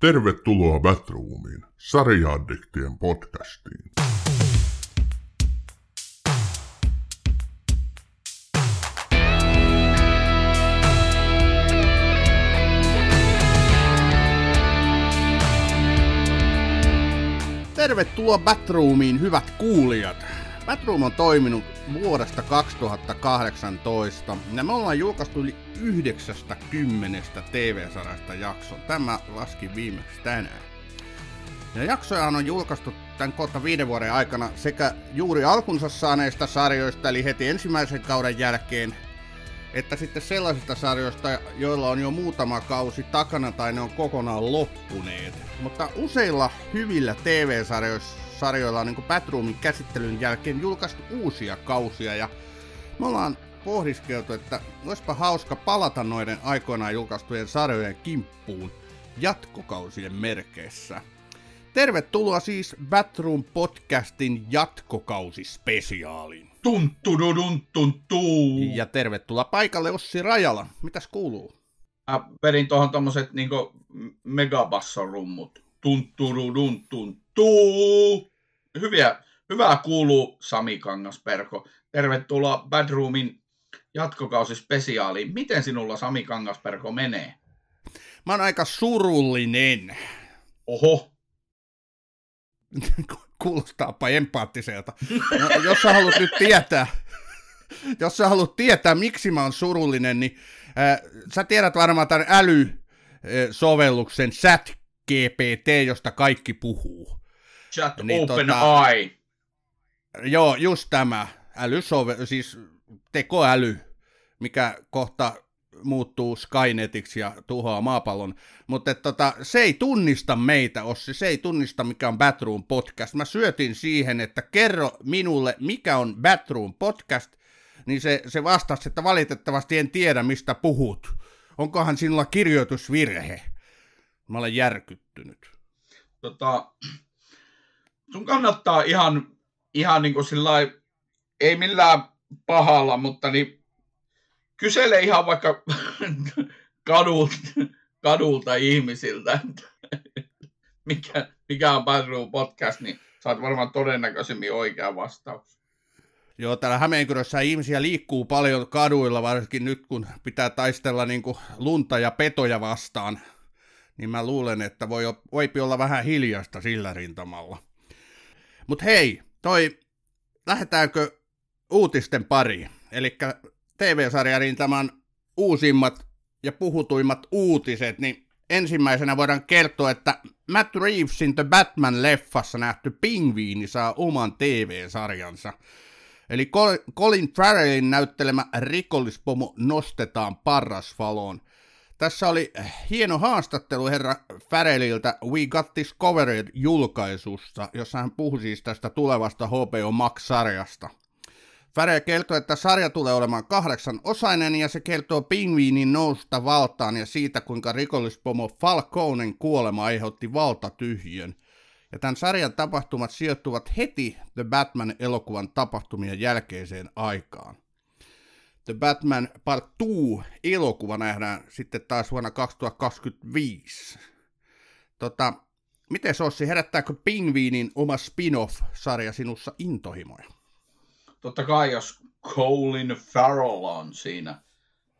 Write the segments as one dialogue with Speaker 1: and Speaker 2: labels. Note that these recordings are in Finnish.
Speaker 1: Tervetuloa Batroomiin, sarjaaddiktien podcastiin.
Speaker 2: Tervetuloa Batroomiin, hyvät kuulijat. Batroom on toiminut vuodesta 2018 ja me ollaan julkaistu yli 90 TV-sarjasta jakson. Tämä laski viimeksi tänään. Ja jaksoja on julkaistu tämän kohta viiden vuoden aikana sekä juuri alkunsa saaneista sarjoista, eli heti ensimmäisen kauden jälkeen, että sitten sellaisista sarjoista, joilla on jo muutama kausi takana tai ne on kokonaan loppuneet. Mutta useilla hyvillä TV-sarjoilla on niin Batroomin käsittelyn jälkeen julkaistu uusia kausia ja me ollaan pohdiskeltu, että olisipa hauska palata noiden aikoinaan julkaistujen sarjojen kimppuun jatkokausien merkeissä. Tervetuloa siis Batroom podcastin jatkokausispesiaaliin.
Speaker 3: Tunttududuntuntuu.
Speaker 2: Ja tervetuloa paikalle Ossi Rajala. Mitäs kuuluu?
Speaker 3: Mä vedin tuohon tommoset niinku megabassorummut. Tunttududuntuntuu. Hyviä, hyvää kuuluu Sami Kangasperko. Tervetuloa Badroomin jatkokausispesiaaliin. Miten sinulla Sami Kangasperko menee?
Speaker 2: Mä oon aika surullinen.
Speaker 3: Oho,
Speaker 2: Kuulostaapa empaattiselta. No, jos sä haluat nyt tietää, jos sä haluat tietää, miksi mä oon surullinen, niin äh, sä tiedät varmaan tämän äly-sovelluksen chat GPT, josta kaikki puhuu.
Speaker 3: Chat
Speaker 2: Niin,
Speaker 3: niin, open
Speaker 2: tota-
Speaker 3: eye.
Speaker 2: Joo, just tämä älysove, siis tekoäly, mikä kohta muuttuu Skynetiksi ja tuhoaa maapallon. Mutta tota, se ei tunnista meitä, Ossi, se ei tunnista mikä on Batroom podcast. Mä syötin siihen, että kerro minulle, mikä on Batroom podcast, niin se, se vastasi, että valitettavasti en tiedä, mistä puhut. Onkohan sinulla kirjoitusvirhe? Mä olen järkyttynyt.
Speaker 3: Tota, sun kannattaa ihan, ihan niin kuin sillä lailla- ei millään pahalla, mutta niin kysele ihan vaikka kadulta, kadulta ihmisiltä, mikä, mikä on Badroom podcast, niin saat varmaan todennäköisemmin oikea vastaus.
Speaker 2: Joo, täällä Hämeenkyrössä ihmisiä liikkuu paljon kaduilla, varsinkin nyt kun pitää taistella niin kuin lunta ja petoja vastaan. Niin mä luulen, että voi, voipi olla vähän hiljasta sillä rintamalla. Mut hei, toi, lähdetäänkö uutisten pariin? Eli TV-sarjarintaman uusimmat ja puhutuimmat uutiset, niin ensimmäisenä voidaan kertoa, että Matt Reevesin The Batman-leffassa nähty pingviini saa oman TV-sarjansa. Eli Col- Colin Farrellin näyttelemä rikollispomo nostetaan parrasvaloon. Tässä oli hieno haastattelu herra Farrelliltä We Got This Covered julkaisussa, jossa hän puhui siis tästä tulevasta HBO Max-sarjasta. Farrell kertoo, että sarja tulee olemaan kahdeksan osainen ja se kertoo pingviinin nousta valtaan ja siitä, kuinka rikollispomo Falconen kuolema aiheutti valtatyhjön. Ja tämän sarjan tapahtumat sijoittuvat heti The Batman-elokuvan tapahtumien jälkeiseen aikaan. The Batman Part 2 elokuva nähdään sitten taas vuonna 2025. Tota, miten Ossi, herättääkö Pingviinin oma spin-off-sarja sinussa intohimoja?
Speaker 3: Totta kai, jos Colin Farrell on siinä.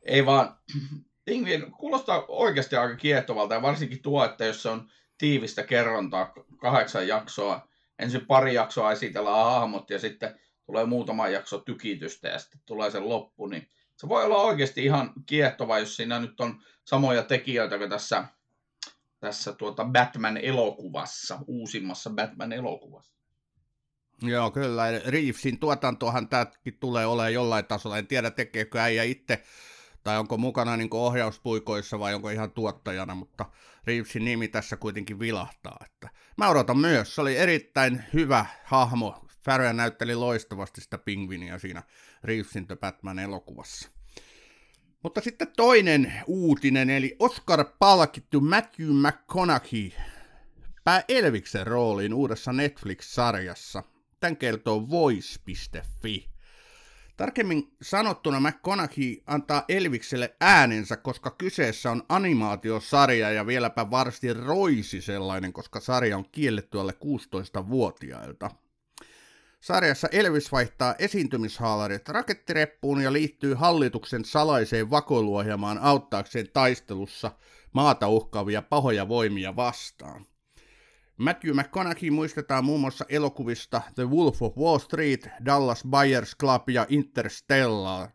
Speaker 3: Ei vaan, Pingvin kuulostaa oikeasti aika kiehtovalta ja varsinkin tuo, että jos se on tiivistä kerrontaa, kahdeksan jaksoa, ensin pari jaksoa esitellään hahmot ja sitten tulee muutama jakso tykitystä ja sitten tulee se loppu, niin se voi olla oikeasti ihan kiehtova, jos siinä nyt on samoja tekijöitä kuin tässä, tässä tuota Batman-elokuvassa, uusimmassa Batman-elokuvassa.
Speaker 2: Joo, kyllä. Reevesin tuotantohan tämäkin tulee olemaan jollain tasolla. En tiedä, tekeekö äijä itse tai onko mukana niin ohjauspuikoissa vai onko ihan tuottajana, mutta Reevesin nimi tässä kuitenkin vilahtaa. Että mä odotan myös, se oli erittäin hyvä hahmo. Farrell näytteli loistavasti sitä pingvinia siinä Reevesin The Batman-elokuvassa. Mutta sitten toinen uutinen, eli Oscar-palkittu Matthew McConaughey pää Elviksen rooliin uudessa Netflix-sarjassa. Tän kertoo voice.fi. Tarkemmin sanottuna McConaughey antaa Elvikselle äänensä, koska kyseessä on animaatiosarja ja vieläpä varsin roisi sellainen, koska sarja on kielletty alle 16-vuotiailta. Sarjassa Elvis vaihtaa esiintymishaalarit rakettireppuun ja liittyy hallituksen salaiseen vakoiluohjelmaan auttaakseen taistelussa maata uhkaavia pahoja voimia vastaan. Matthew McConaughey muistetaan muun muassa elokuvista The Wolf of Wall Street, Dallas Buyers Club ja Interstellar.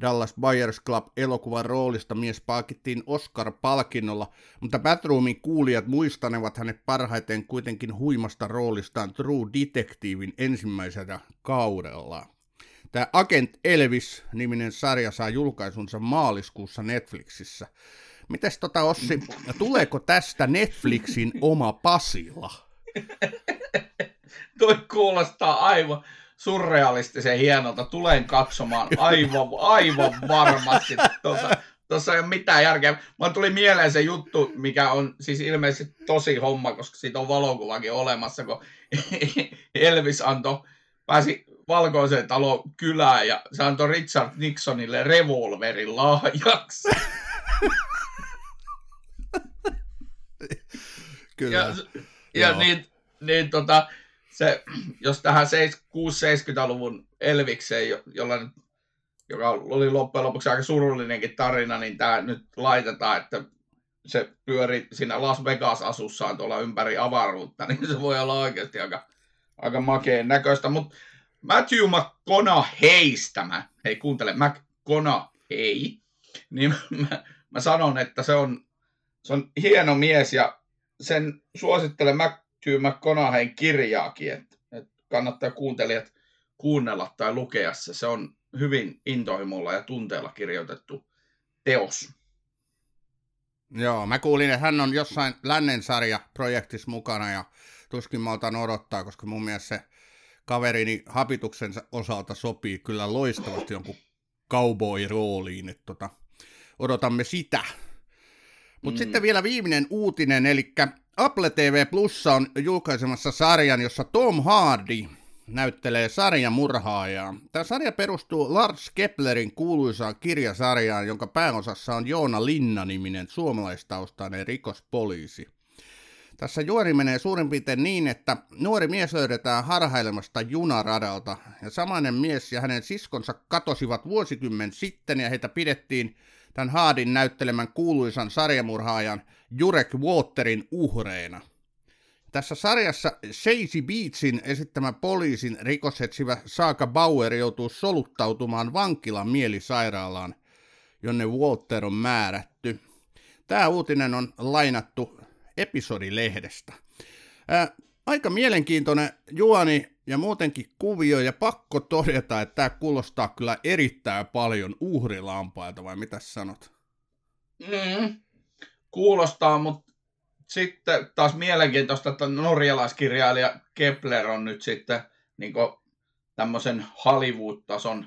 Speaker 2: Dallas Buyers Club elokuvan roolista mies palkittiin Oscar-palkinnolla, mutta Batroomin kuulijat muistanevat hänet parhaiten kuitenkin huimasta roolistaan True Detectivein ensimmäisellä kaudella. Tämä Agent Elvis-niminen sarja saa julkaisunsa maaliskuussa Netflixissä. Mites tota Ossi, tuleeko tästä Netflixin oma Pasila?
Speaker 3: Toi kuulostaa aivan surrealistisen hienolta. Tulen katsomaan aivan, aivan varmasti. Tuossa, tuossa ei ole mitään järkeä. Mä tuli mieleen se juttu, mikä on siis ilmeisesti tosi homma, koska siitä on valokuvakin olemassa, kun Elvis antoi, pääsi valkoiseen taloon kylään ja se antoi Richard Nixonille revolverin lahjaksi.
Speaker 2: Kyllä.
Speaker 3: Ja, ja niin, niin tota, se, jos tähän 6-70-luvun Elvikseen, jolla nyt, joka oli loppujen lopuksi aika surullinenkin tarina, niin tämä nyt laitetaan, että se pyöri siinä Las Vegas-asussaan tuolla ympäri avaruutta, niin se voi olla oikeasti aika, aika makeen näköistä. Mutta Matthew McConaughey's tämä, hei kuuntele, McConaughey, niin mä, mä sanon, että se on, se on hieno mies ja sen suosittelen Matthew McConaugheyn kirjaakin, että, että kannattaa kuuntelijat kuunnella tai lukea se. Se on hyvin intohimolla ja tunteella kirjoitettu teos.
Speaker 2: Joo, mä kuulin, että hän on jossain lännen sarja-projektissa mukana ja tuskin mä otan odottaa, koska mun mielestä se kaverini hapituksensa osalta sopii kyllä loistavasti jonkun cowboy-rooliin, että tota, odotamme sitä. Mutta mm. sitten vielä viimeinen uutinen, eli Apple TV Plussa on julkaisemassa sarjan, jossa Tom Hardy näyttelee sarjan murhaajaa. Tämä sarja perustuu Lars Keplerin kuuluisaan kirjasarjaan, jonka pääosassa on Joona Linna-niminen suomalaistaustainen rikospoliisi. Tässä juori menee suurin piirtein niin, että nuori mies löydetään harhailemasta junaradalta, ja samainen mies ja hänen siskonsa katosivat vuosikymmen sitten, ja heitä pidettiin tämän Haadin näyttelemän kuuluisan sarjamurhaajan Jurek Waterin uhreina. Tässä sarjassa Seisi Beatsin esittämä poliisin rikosetsivä Saaka Bauer joutuu soluttautumaan vankilan mielisairaalaan, jonne Walter on määrätty. Tämä uutinen on lainattu episodilehdestä. Ää, aika mielenkiintoinen juoni ja muutenkin kuvio, ja pakko todeta, että tämä kuulostaa kyllä erittäin paljon uhrilampailta, vai mitä sanot?
Speaker 3: Mm, kuulostaa, mutta sitten taas mielenkiintoista, että norjalaiskirjailija Kepler on nyt sitten niin tämmöisen Hollywood-tason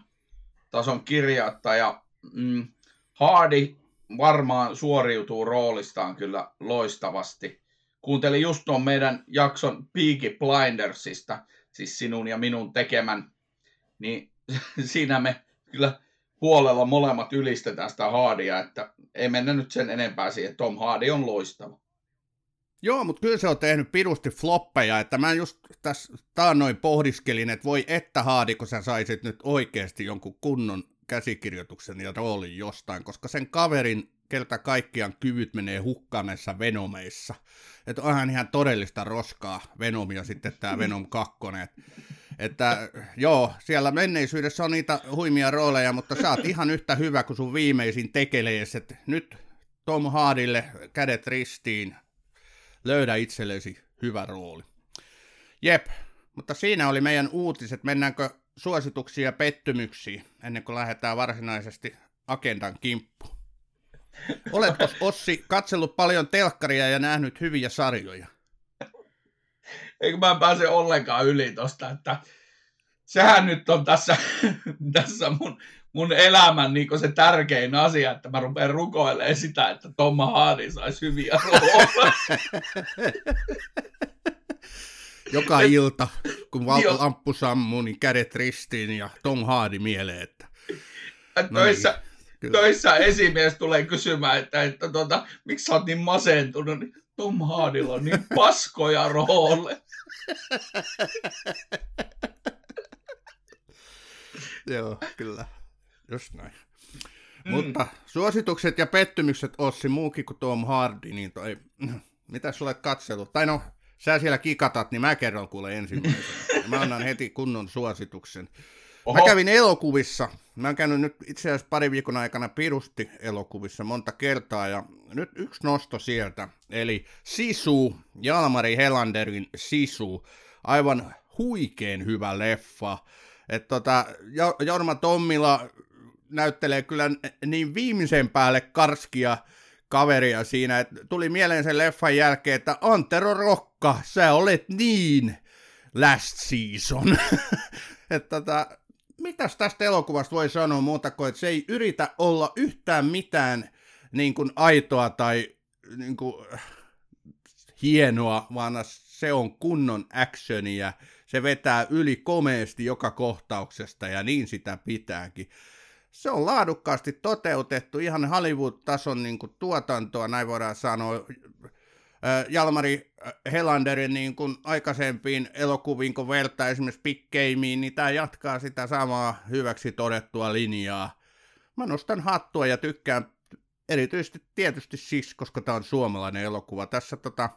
Speaker 3: tason kirjoittaja. Mm, Hardy varmaan suoriutuu roolistaan kyllä loistavasti. Kuuntelin just tuon meidän jakson Peaky Blindersista, siis sinun ja minun tekemän, niin siinä me kyllä huolella molemmat ylistetään sitä Hardia, että ei mennä nyt sen enempää siihen, Tom Hardy on loistava.
Speaker 2: Joo, mutta kyllä se on tehnyt pirusti floppeja, että mä just tässä taannoin pohdiskelin, että voi että Haadi, kun sä saisit nyt oikeasti jonkun kunnon käsikirjoituksen ja roolin jostain, koska sen kaverin kerta kaikkiaan kyvyt menee hukkaan näissä Venomeissa. Että onhan ihan todellista roskaa Venomia sitten tämä Venom 2. Että joo, siellä menneisyydessä on niitä huimia rooleja, mutta sä oot ihan yhtä hyvä kuin sun viimeisin tekelees, että nyt Tom Hardille kädet ristiin, löydä itsellesi hyvä rooli. Jep, mutta siinä oli meidän uutiset. Mennäänkö suosituksia ja pettymyksiä ennen kuin lähdetään varsinaisesti agendan kimppuun? Oletko Ossi katsellut paljon telkkaria ja nähnyt hyviä sarjoja?
Speaker 3: Eikö mä pääse ollenkaan yli tosta, että sehän nyt on tässä, tässä mun, mun elämän niin se tärkein asia, että mä rupean rukoilemaan sitä, että Tomma Haadi saisi hyviä rooleja.
Speaker 2: joka ilta, kun val- lamppu sammuu, niin kädet ristiin ja Tom Hardy mieleen, että...
Speaker 3: No töissä, niin, töissä esimies tulee kysymään, että, että tuota, miksi sä oot niin masentunut, niin Tom Hardilla on niin paskoja roole.
Speaker 2: Joo, kyllä. Just näin. Mm. Mutta suositukset ja pettymykset Ossi muukin kuin Tom Hardy, niin toi, mitä sä olet katsellut? Tai no, sä siellä kikatat, niin mä kerron kuule ensimmäisenä. Mä annan heti kunnon suosituksen. Oho. Mä kävin elokuvissa. Mä oon käynyt nyt itse asiassa pari viikon aikana pirusti elokuvissa monta kertaa ja nyt yksi nosto sieltä. Eli Sisu, Jalmari Helanderin Sisu. Aivan huikeen hyvä leffa. Et tota, Jorma Tommila näyttelee kyllä niin viimeisen päälle karskia kaveria siinä, että tuli mieleen sen leffan jälkeen, että Antero Rokka, sä olet niin last season. että tota, mitäs tästä elokuvasta voi sanoa muuta kuin, että se ei yritä olla yhtään mitään niin kuin aitoa tai niin kuin, hienoa, vaan se on kunnon actionia. Se vetää yli komeesti joka kohtauksesta ja niin sitä pitääkin. Se on laadukkaasti toteutettu, ihan Hollywood-tason niin kuin, tuotantoa, näin voidaan sanoa. Jalmari Helanderin niin kuin aikaisempiin elokuviin, kun vertaa esimerkiksi Gameen, niin tämä jatkaa sitä samaa hyväksi todettua linjaa. Mä nostan hattua ja tykkään erityisesti tietysti siis, koska tämä on suomalainen elokuva. Tässä tota,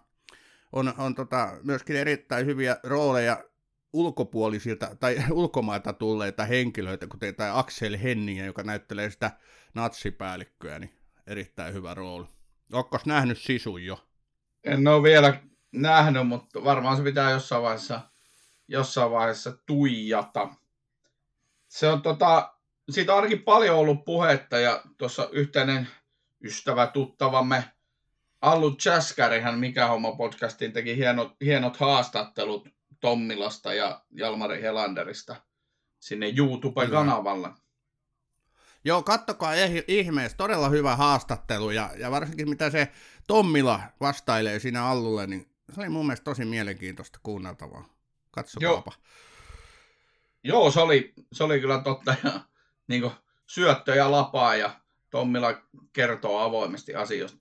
Speaker 2: on, on tota, myöskin erittäin hyviä rooleja ulkopuolisilta tai ulkomailta tulleita henkilöitä, kuten tämä Axel Henning, joka näyttelee sitä natsipäällikköä, niin erittäin hyvä rooli. Oletko nähnyt Sisun jo?
Speaker 3: En ole vielä nähnyt, mutta varmaan se pitää jossain vaiheessa, jossain vaiheessa tuijata. Se on tota, siitä on ainakin paljon ollut puhetta ja tuossa yhteinen ystävä, tuttavamme Allu Chaskarihan Mikä homma podcastiin teki hienot, hienot haastattelut Tommilasta ja Jalmari Helanderista sinne YouTube-kanavalle.
Speaker 2: Joo, kattokaa ihmeessä, todella hyvä haastattelu ja, ja varsinkin mitä se Tommila vastailee siinä Allulle, niin se oli mun mielestä tosi mielenkiintoista kuunneltavaa. Katsokaapa. Joo,
Speaker 3: Joo se, oli, se oli kyllä totta. Ja, niin syöttö ja lapaa ja Tommila kertoo avoimesti asioista.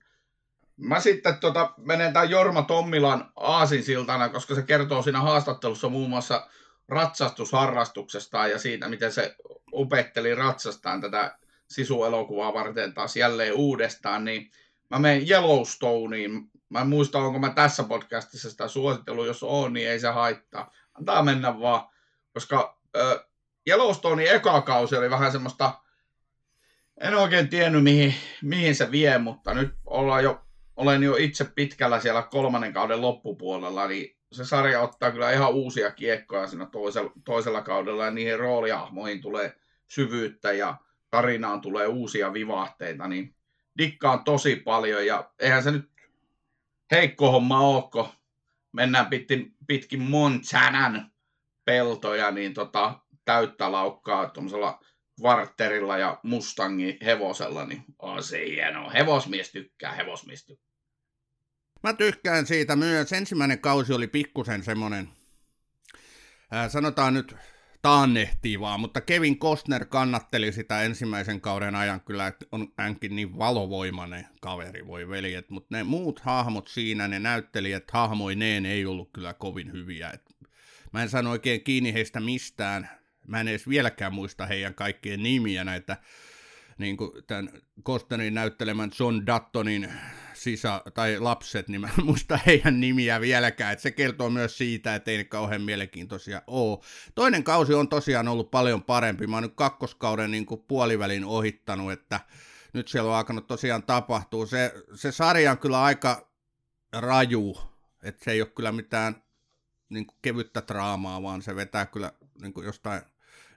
Speaker 3: Mä sitten tota, menen tämän Jorma Tommilan aasinsiltana, koska se kertoo siinä haastattelussa muun muassa ratsastusharrastuksesta ja siitä, miten se opetteli ratsastaan tätä sisuelokuvaa varten taas jälleen uudestaan, niin mä menen Yellowstoneen. Mä en muista, onko mä tässä podcastissa sitä suositellut, jos on, niin ei se haittaa. Antaa mennä vaan, koska äh, Yellowstonein eka kausi oli vähän semmoista, en oikein tiennyt mihin, mihin se vie, mutta nyt ollaan jo olen jo itse pitkällä siellä kolmannen kauden loppupuolella, niin se sarja ottaa kyllä ihan uusia kiekkoja siinä toisella, toisella kaudella ja niihin rooliahmoihin tulee syvyyttä ja tarinaan tulee uusia vivahteita, niin dikkaan tosi paljon ja eihän se nyt heikko homma ole, mennään pitkin, pitkin Montanan peltoja, niin tota, täyttä laukkaa tuollaisella kvartterilla ja Mustangin hevosella, niin on se hieno. Hevosmies tykkää, hevosmies tykkää.
Speaker 2: Mä tykkään siitä myös. Ensimmäinen kausi oli pikkusen semmonen, ää, sanotaan nyt taannehtivaa, mutta Kevin Costner kannatteli sitä ensimmäisen kauden ajan kyllä, että on hänkin niin valovoimainen kaveri, voi veljet, mutta ne muut hahmot siinä, ne näyttelijät hahmoineen ei ollut kyllä kovin hyviä. Et mä en sano oikein kiinni heistä mistään, mä en edes vieläkään muista heidän kaikkien nimiä näitä, niin kuin tämän Costnerin näyttelemän John Duttonin sisä, tai lapset, niin mä en muista heidän nimiä vieläkään, että se kertoo myös siitä, että ei ne kauhean mielenkiintoisia ole. Toinen kausi on tosiaan ollut paljon parempi, mä oon nyt kakkoskauden niin kuin puolivälin ohittanut, että nyt siellä on alkanut tosiaan tapahtua. Se, se sarja on kyllä aika raju, että se ei ole kyllä mitään niin kuin kevyttä draamaa, vaan se vetää kyllä niin kuin jostain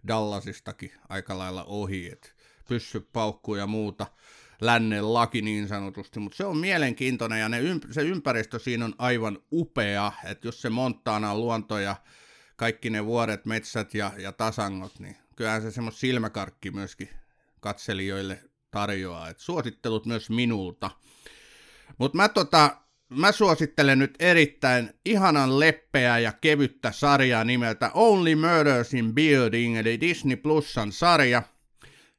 Speaker 2: Dallasistakin aika lailla ohi, että pyssy paukkuu ja muuta lännen laki niin sanotusti, mutta se on mielenkiintoinen ja ne, se ympäristö siinä on aivan upea, että jos se Montana luonto ja kaikki ne vuoret, metsät ja, ja tasangot, niin kyllähän se semmoista silmäkarkki myöskin katselijoille tarjoaa, että suosittelut myös minulta. Mutta mä tota, mä suosittelen nyt erittäin ihanan leppeää ja kevyttä sarjaa nimeltä Only Murders in Building, eli Disney Plusan sarja.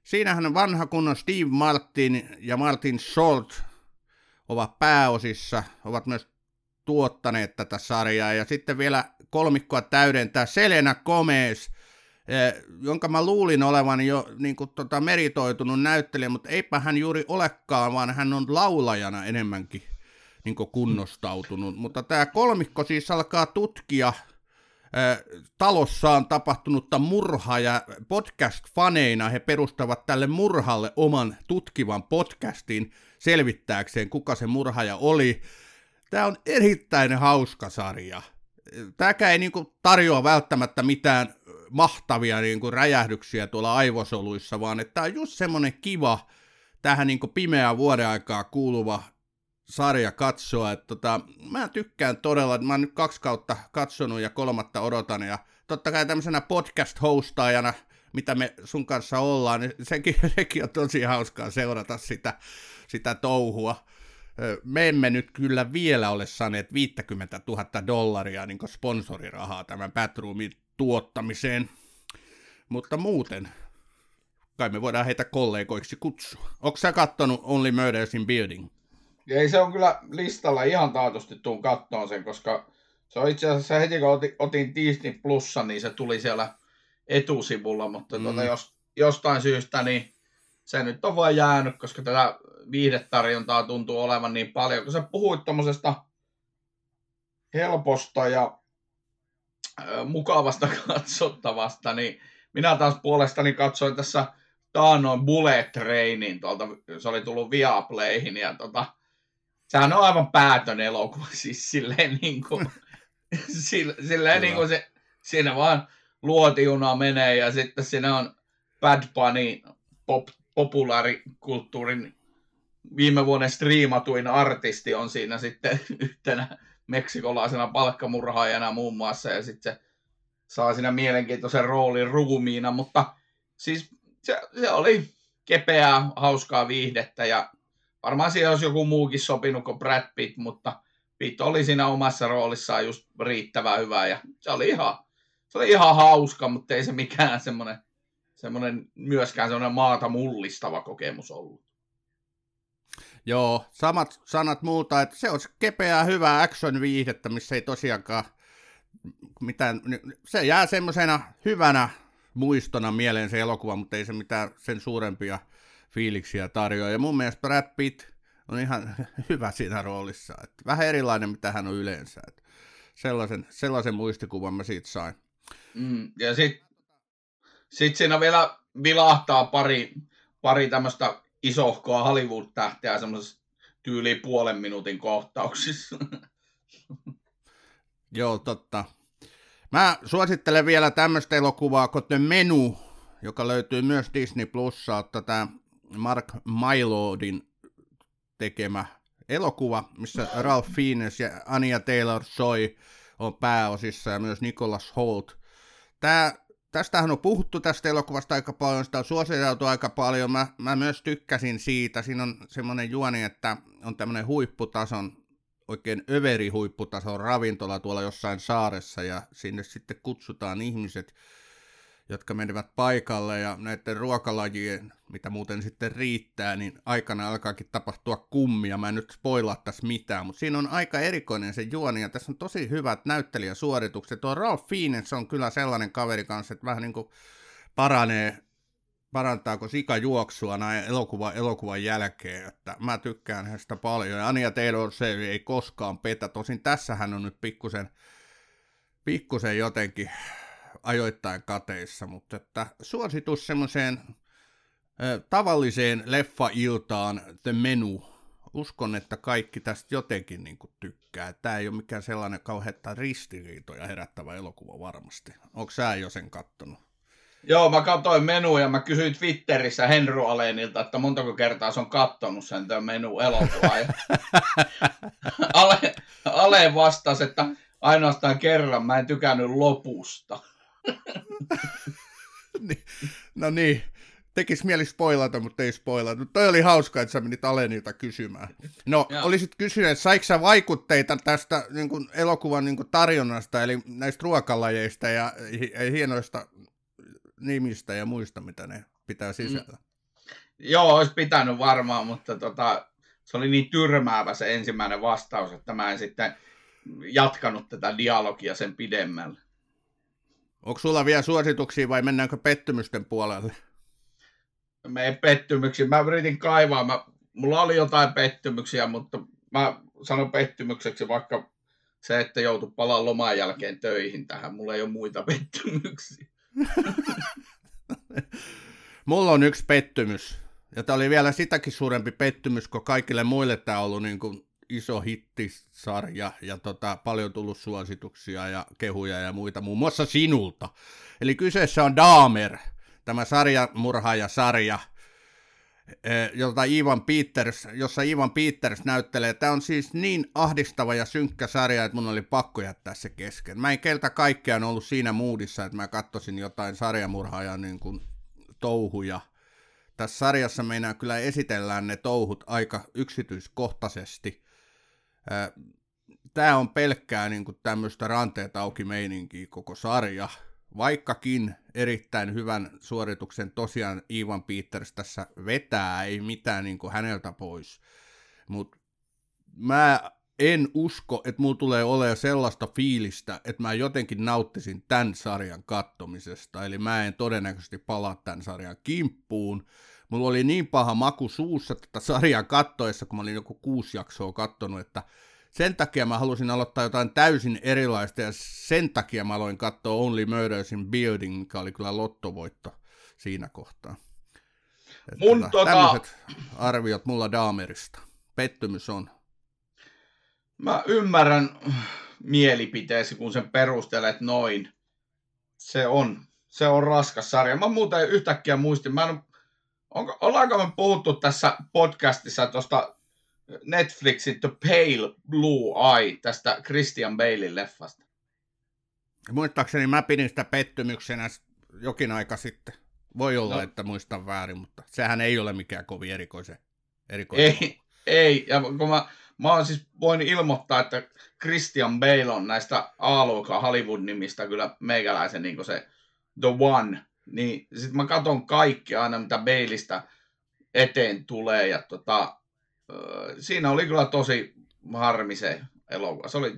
Speaker 2: Siinähän vanha kunnon Steve Martin ja Martin Short ovat pääosissa, ovat myös tuottaneet tätä sarjaa, ja sitten vielä kolmikkoa täydentää Selena Gomez, eh, jonka mä luulin olevan jo niin kuin, tota, meritoitunut näyttelijä, mutta eipä hän juuri olekaan, vaan hän on laulajana enemmänkin niin kunnostautunut. Mutta tämä kolmikko siis alkaa tutkia talossaan tapahtunutta murhaa ja podcast-faneina he perustavat tälle murhalle oman tutkivan podcastin selvittääkseen, kuka se murhaaja oli. Tämä on erittäin hauska sarja. Tämäkään ei niinku tarjoa välttämättä mitään mahtavia niinku räjähdyksiä tuolla aivosoluissa, vaan että tämä on just semmoinen kiva, tähän niinku pimeään vuoden aikaa kuuluva sarja katsoa. Että tota, mä tykkään todella, mä oon nyt kaksi kautta katsonut ja kolmatta odotan. Ja totta kai tämmöisenä podcast-hostaajana, mitä me sun kanssa ollaan, niin sekin, sekin on tosi hauskaa seurata sitä, sitä touhua. Me emme nyt kyllä vielä ole saaneet 50 000 dollaria niin sponsorirahaa tämän Batroomin tuottamiseen, mutta muuten kai me voidaan heitä kollegoiksi kutsua. Onko sä kattonut Only Murders in Building?
Speaker 3: Ei se on kyllä listalla ihan taatusti tuun kattoon sen, koska se on itse asiassa heti kun otin, otin Disney Plussa, niin se tuli siellä etusivulla, mutta mm. tuota, jos, jostain syystä niin se nyt on vain jäänyt, koska tätä viihdetarjontaa tuntuu olevan niin paljon. Kun sä puhuit tuommoisesta helposta ja mukavasta katsottavasta, niin minä taas puolestani katsoin tässä taannoin Bullet Trainin, tuolta, se oli tullut Viaplayhin, ja tota, sehän on aivan päätön elokuva, siis silleen niin kuin, silleen niin kuin se, siinä vaan luotijuna menee ja sitten siinä on Bad Bunny pop, populaarikulttuurin viime vuoden striimatuin artisti on siinä sitten yhtenä meksikolaisena palkkamurhaajana muun muassa ja sitten se saa siinä mielenkiintoisen roolin ruumiina, mutta siis se, se oli kepeää, hauskaa viihdettä ja varmaan siellä olisi joku muukin sopinut kuin Brad Pitt, mutta Pitt oli siinä omassa roolissaan just riittävän hyvä ja se oli ihan, se oli ihan hauska, mutta ei se mikään semmoinen, semmoinen myöskään semmoinen maata mullistava kokemus ollut.
Speaker 2: Joo, samat sanat muuta, että se on kepeää hyvää action-viihdettä, missä ei tosiaankaan mitään, se jää semmoisena hyvänä muistona mieleen se elokuva, mutta ei se mitään sen suurempia fiiliksiä tarjoaa. Ja mun mielestä Brad Pitt on ihan hyvä siinä roolissa. Että vähän erilainen, mitä hän on yleensä. Että sellaisen, sellaisen muistikuvan mä siitä sain.
Speaker 3: Mm, ja sitten sit siinä vielä vilahtaa pari, pari tämmöistä isohkoa Hollywood-tähteä semmoisessa tyyli puolen minuutin kohtauksissa.
Speaker 2: Joo, totta. Mä suosittelen vielä tämmöistä elokuvaa kuin The Menu, joka löytyy myös Disney Plussa, tätä Mark Mylodin tekemä elokuva, missä Ralph Fiennes ja Anya Taylor-Joy on pääosissa ja myös Nicholas Holt. Tää, tästähän on puhuttu tästä elokuvasta aika paljon, sitä on suositeltu aika paljon. Mä, mä myös tykkäsin siitä. Siinä on semmoinen juoni, että on tämmöinen huipputason, oikein överi huipputason ravintola tuolla jossain saaressa ja sinne sitten kutsutaan ihmiset, jotka menevät paikalle ja näiden ruokalajien, mitä muuten sitten riittää, niin aikana alkaakin tapahtua kummia. Mä en nyt spoilaa tässä mitään, mutta siinä on aika erikoinen se juoni ja tässä on tosi hyvät näyttelijäsuoritukset. Tuo Ralph Fiennes on kyllä sellainen kaveri kanssa, että vähän niin kuin paranee, parantaako juoksua näin elokuva, elokuvan jälkeen, että mä tykkään hänestä paljon. Ja Anja Taylor se ei koskaan petä, tosin tässä hän on nyt pikkusen, pikkusen jotenkin ajoittain kateissa, mutta että suositus semmoiseen tavalliseen leffa-iltaan The Menu. Uskon, että kaikki tästä jotenkin niin kuin tykkää. Tämä ei ole mikään sellainen kauheutta ristiriitoja herättävä elokuva varmasti. Onko sä jo sen kattonut?
Speaker 3: Joo, mä katsoin menu ja mä kysyin Twitterissä Henry Alenilta, että montako kertaa se on kattonut sen tämän menu elokuva. Ale, Ale vastasi, että ainoastaan kerran mä en tykännyt lopusta.
Speaker 2: no niin, tekisi mieli spoilata, mutta ei spoilata. Toi oli hauska, että sä menit Alenilta kysymään. No, Joo. olisit kysynyt, että saiko sä vaikutteita tästä niin kuin elokuvan niin kuin tarjonnasta, eli näistä ruokalajeista ja hienoista nimistä ja muista, mitä ne pitää sisällä? Mm.
Speaker 3: Joo, olisi pitänyt varmaan, mutta tota, se oli niin tyrmäävä se ensimmäinen vastaus, että mä en sitten jatkanut tätä dialogia sen pidemmälle.
Speaker 2: Onko sulla vielä suosituksia vai mennäänkö pettymysten puolelle?
Speaker 3: Me pettymyksiä. Mä yritin kaivaa. Mä, mulla oli jotain pettymyksiä, mutta mä sanon pettymykseksi vaikka se, että joutu palaa loman jälkeen töihin tähän. Mulla ei ole muita pettymyksiä.
Speaker 2: mulla on yksi pettymys. Ja tämä oli vielä sitäkin suurempi pettymys, kun kaikille muille tämä on ollut niin kuin iso hittisarja ja tota, paljon tullut suosituksia ja kehuja ja muita, muun muassa sinulta. Eli kyseessä on Daamer, tämä sarjamurhaaja-sarja, eh, jota Ivan Peters, jossa Ivan Peters näyttelee. Tämä on siis niin ahdistava ja synkkä sarja, että mun oli pakko jättää se kesken. Mä en keltä kaikkiaan ollut siinä moodissa, että mä katsoisin jotain sarjamurhaajan niin kuin touhuja. Tässä sarjassa meinaa kyllä esitellään ne touhut aika yksityiskohtaisesti. Tämä on pelkkää niin kuin tämmöistä ranteet auki meininkiä koko sarja, vaikkakin erittäin hyvän suorituksen tosiaan Ivan Peters tässä vetää, ei mitään niin kuin häneltä pois. Mutta mä en usko, että mulla tulee olemaan sellaista fiilistä, että mä jotenkin nauttisin tämän sarjan kattomisesta. Eli mä en todennäköisesti palaa tämän sarjan kimppuun. Mulla oli niin paha maku suussa tätä sarjaa kattoessa, kun mä olin joku kuusi jaksoa kattonut, että sen takia mä halusin aloittaa jotain täysin erilaista, ja sen takia mä aloin katsoa Only Murders in Building, mikä oli kyllä lottovoitto siinä kohtaa.
Speaker 3: Mun tota,
Speaker 2: tota... arviot mulla Daamerista. Pettymys on.
Speaker 3: Mä ymmärrän mielipiteesi, kun sen perustelet noin. Se on, se on raskas sarja. Mä muuten yhtäkkiä muistin, mä en Onko, ollaanko me puhuttu tässä podcastissa tuosta Netflixin The Pale Blue Eye, tästä Christian Balein leffasta?
Speaker 2: Muistaakseni mä pidin sitä pettymyksenä jokin aika sitten. Voi olla, no. että muistan väärin, mutta sehän ei ole mikään kovin erikoisen. erikoisen.
Speaker 3: Ei, ei. Ja kun mä, mä oon siis voin ilmoittaa, että Christian Bale on näistä a Hollywood-nimistä kyllä meikäläisen niin se The One niin sitten mä katson kaikki aina, mitä Beilistä eteen tulee. Ja tota, siinä oli kyllä tosi harmi se elokuva. Se oli,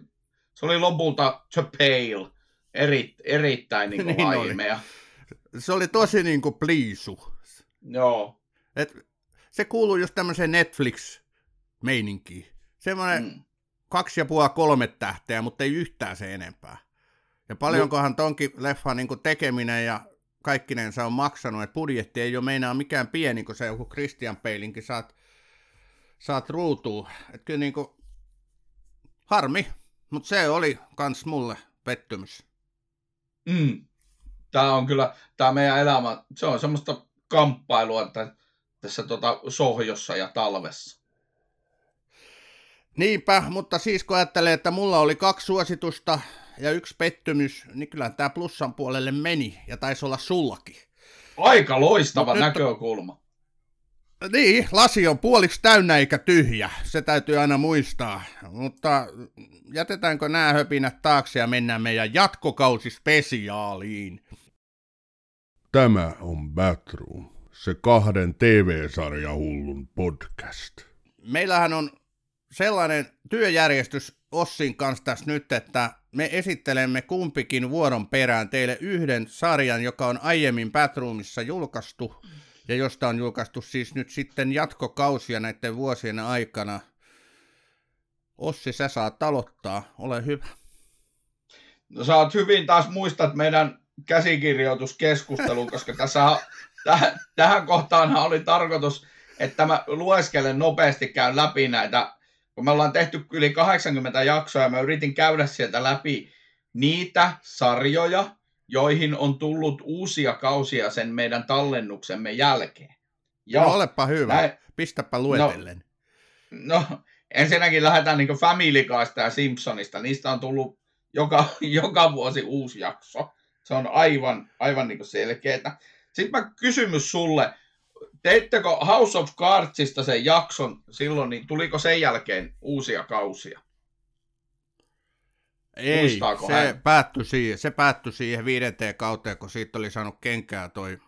Speaker 3: se oli lopulta The Pale, eri, erittäin niin kuin niin
Speaker 2: Se oli tosi niin kuin pliisu.
Speaker 3: Joo.
Speaker 2: Et se kuuluu just tämmöiseen Netflix-meininkiin. Semmoinen mm. kaksi ja puoli kolme tähteä, mutta ei yhtään se enempää. Ja paljonkohan tonkin leffan niin tekeminen ja kaikkinensa on maksanut, että budjetti ei ole meinaa mikään pieni, kun se joku Christian Peilinkin saat, saat ruutuun. Että kyllä niin kuin, harmi, mutta se oli kans mulle pettymys.
Speaker 3: Mm. Tämä on kyllä, tämä meidän elämä, se on semmoista kamppailua että tässä tota sohjossa ja talvessa.
Speaker 2: Niinpä, mutta siis kun ajattelee, että mulla oli kaksi suositusta, ja yksi pettymys, niin kyllä tämä plussan puolelle meni, ja taisi olla sullakin.
Speaker 3: Aika loistava Mut näkökulma.
Speaker 2: Nyt, niin, lasi on puoliksi täynnä eikä tyhjä, se täytyy aina muistaa. Mutta jätetäänkö nämä höpinät taakse ja mennään meidän jatkokausispesiaaliin.
Speaker 1: Tämä on Batroom, se kahden TV-sarja hullun podcast.
Speaker 2: Meillähän on sellainen työjärjestys Ossin kanssa tässä nyt, että me esittelemme kumpikin vuoron perään teille yhden sarjan, joka on aiemmin Batroomissa julkaistu, ja josta on julkaistu siis nyt sitten jatkokausia näiden vuosien aikana. Ossi, sä saat aloittaa, ole hyvä.
Speaker 3: No sä oot hyvin taas muistat meidän käsikirjoituskeskustelun, koska tässä täh, tähän kohtaanhan oli tarkoitus, että mä lueskelen nopeasti käyn läpi näitä kun me ollaan tehty yli 80 jaksoa ja mä yritin käydä sieltä läpi niitä sarjoja, joihin on tullut uusia kausia sen meidän tallennuksemme jälkeen.
Speaker 2: Ja no, olepa hyvä. Näin, Pistäpä luetellen.
Speaker 3: No, no ensinnäkin lähdetään niin Family Guysta ja Simpsonista. Niistä on tullut joka, joka vuosi uusi jakso. Se on aivan, aivan niin selkeää. Sitten mä kysymys sulle, teittekö House of Cardsista sen jakson silloin, niin tuliko sen jälkeen uusia kausia?
Speaker 2: Ei,
Speaker 3: Muistaako
Speaker 2: se
Speaker 3: hän?
Speaker 2: päättyi, siihen, se päättyi siihen viidenteen kauteen, kun siitä oli saanut kenkää toi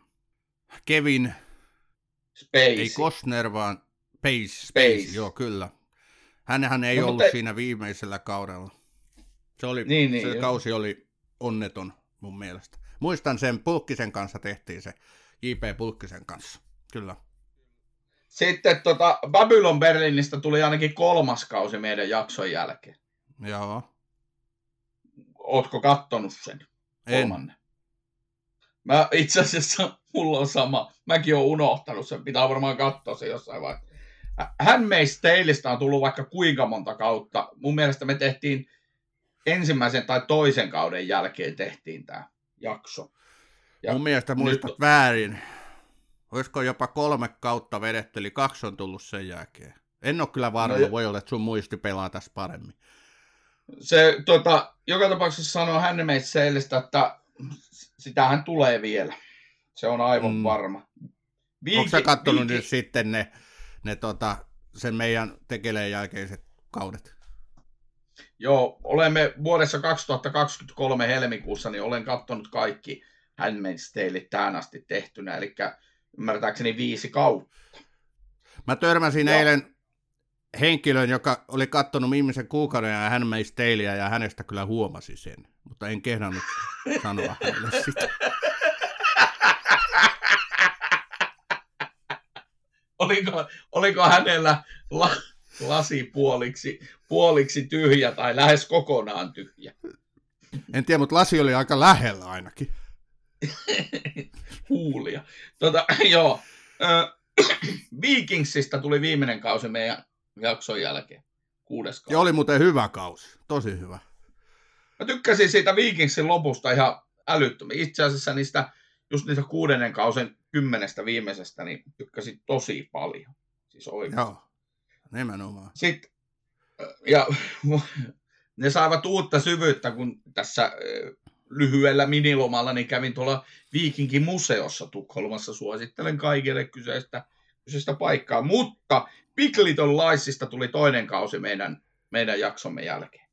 Speaker 2: Kevin,
Speaker 3: Space.
Speaker 2: ei Costner, vaan Pace.
Speaker 3: Space.
Speaker 2: Space. Joo, kyllä. Hänhän ei
Speaker 3: No,
Speaker 2: ollut
Speaker 3: mutta-
Speaker 2: siinä viimeisellä kaudella. Se, oli,
Speaker 3: Niin, niin,
Speaker 2: se
Speaker 3: joo.
Speaker 2: kausi oli onneton mun mielestä. Muistan sen, Pulkkisen kanssa tehtiin se, J.P. Pulkkisen kanssa. Kyllä.
Speaker 3: Sitten tota, Babylon Berlinistä tuli ainakin kolmas kausi meidän jakson jälkeen.
Speaker 2: Joo.
Speaker 3: Ootko kattonut sen?
Speaker 2: En.
Speaker 3: Kolmannen. Mä itse asiassa, mulla on sama. Mäkin oon unohtanut sen. Pitää varmaan katsoa se jossain vaiheessa. Handmaid's Taleista on tullut vaikka kuinka monta kautta. Mun mielestä me tehtiin ensimmäisen tai toisen kauden jälkeen tehtiin tämä jakso. Ja
Speaker 2: Mun mielestä
Speaker 3: nyt-
Speaker 2: muistat väärin. Olisiko jopa kolme kautta vedetty, eli kaksi on tullut sen jälkeen. En ole kyllä varma,
Speaker 3: No
Speaker 2: voi olla, että sun muisti pelaa tässä paremmin.
Speaker 3: Se tota, joka tapauksessa sanoo Handmaid's että sitähän tulee vielä. Se on aivan
Speaker 2: Mm.
Speaker 3: varma.
Speaker 2: Onko sä kattonut
Speaker 3: viiki-
Speaker 2: nyt sitten ne, ne tota, sen meidän tekeleen jälkeiset kaudet?
Speaker 3: Joo, olemme vuodessa 2023 helmikuussa, niin olen katsonut kaikki Handmaid's Tale tähän asti tehtynä, eli ymmärtääkseni viisi kautta.
Speaker 2: Mä törmäsin
Speaker 3: Joo.
Speaker 2: eilen henkilön, joka oli kattonut viimeisen kuukauden ja hän meistä teiliä ja hänestä kyllä huomasi sen, mutta en kehdannut sanoa hänelle sitä.
Speaker 3: Oliko, oliko hänellä la, lasi puoliksi, puoliksi tyhjä tai lähes kokonaan tyhjä?
Speaker 2: En tiedä, mutta lasi oli aika lähellä ainakin.
Speaker 3: Huulia. Tota, joo. Ö, Vikingsista tuli viimeinen kausi meidän jakson jälkeen. Kuudes kausi.
Speaker 2: Ja oli muuten hyvä kausi, tosi hyvä.
Speaker 3: Mä tykkäsin siitä Vikingsin lopusta ihan älyttömän. Itse asiassa niistä, just niistä kuudennen kausen kymmenestä viimeisestä, niin tykkäsin tosi paljon. Siis oikein.
Speaker 2: Joo, nimenomaan.
Speaker 3: Sitten, ja ne saivat uutta syvyyttä, kun tässä lyhyellä minilomalla niin kävin tuolla Viikinkin museossa Tukholmassa. Suosittelen kaikille kyseistä, kyseistä paikkaa. Mutta Big Little Liesista tuli toinen kausi meidän, meidän jaksomme jälkeen.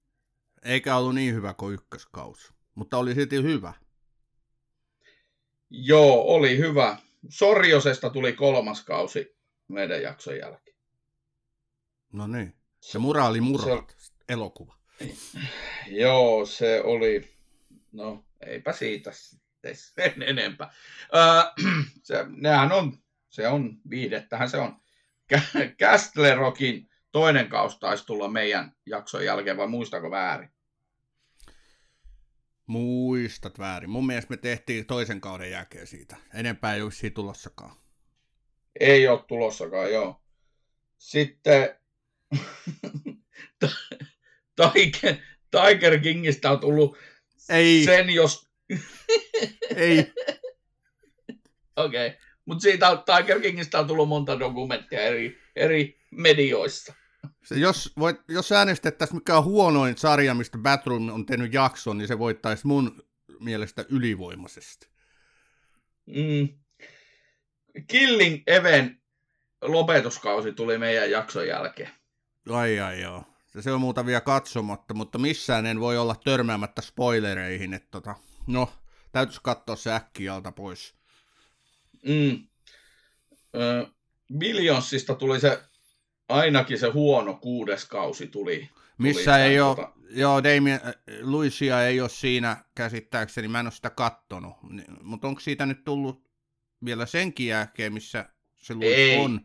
Speaker 2: Eikä ollut niin hyvä kuin ykköskausi, mutta oli silti hyvä.
Speaker 3: Joo, oli hyvä. Sorjosesta tuli kolmas kausi meidän jakson jälkeen.
Speaker 2: No niin. Se muraali murhat, elokuva.
Speaker 3: Joo, se oli, no eipä siitä sen enempää. Öö, se, nehän on, se on viihdettähän se on. Kä- Castle Rockin toinen kausi taisi tulla meidän jakson jälkeen, vai muistako väärin?
Speaker 2: Muistat väärin. Mun mielestä me tehtiin toisen kauden jälkeen siitä. Enempää ei olisi tulossakaan.
Speaker 3: Ei ole tulossakaan, joo. Sitten Tiger, Tiger Kingistä on tullut
Speaker 2: Ei,
Speaker 3: sen, jos
Speaker 2: ei.
Speaker 3: Okei, okay. mutta siitä on, Tiger Kingistä on tullut monta dokumenttia eri, eri medioissa.
Speaker 2: Se, jos, voit, jos äänestettäisiin mikä on huonoin sarja, mistä Batroom on tehnyt jakson, niin se voittaisi mun mielestä ylivoimaisesti.
Speaker 3: Mm. Killing Even lopetuskausi tuli meidän jakson jälkeen.
Speaker 2: Ai ai joo. Se, se on muuta vielä katsomatta, mutta missään en voi olla törmäämättä spoilereihin. Että tota, no, täytyisi katsoa se äkkiä alta pois.
Speaker 3: Mm. Ö, Billionsista tuli se, ainakin se huono kuudes kausi tuli.
Speaker 2: Missä
Speaker 3: tuli
Speaker 2: ei ole,
Speaker 3: tota-
Speaker 2: joo, Damien, äh, Luisia ei ole siinä käsittääkseni, mä en ole sitä kattonut. Mutta onko siitä nyt tullut vielä senkin jälkeen, missä se Luis
Speaker 3: Ei.
Speaker 2: on?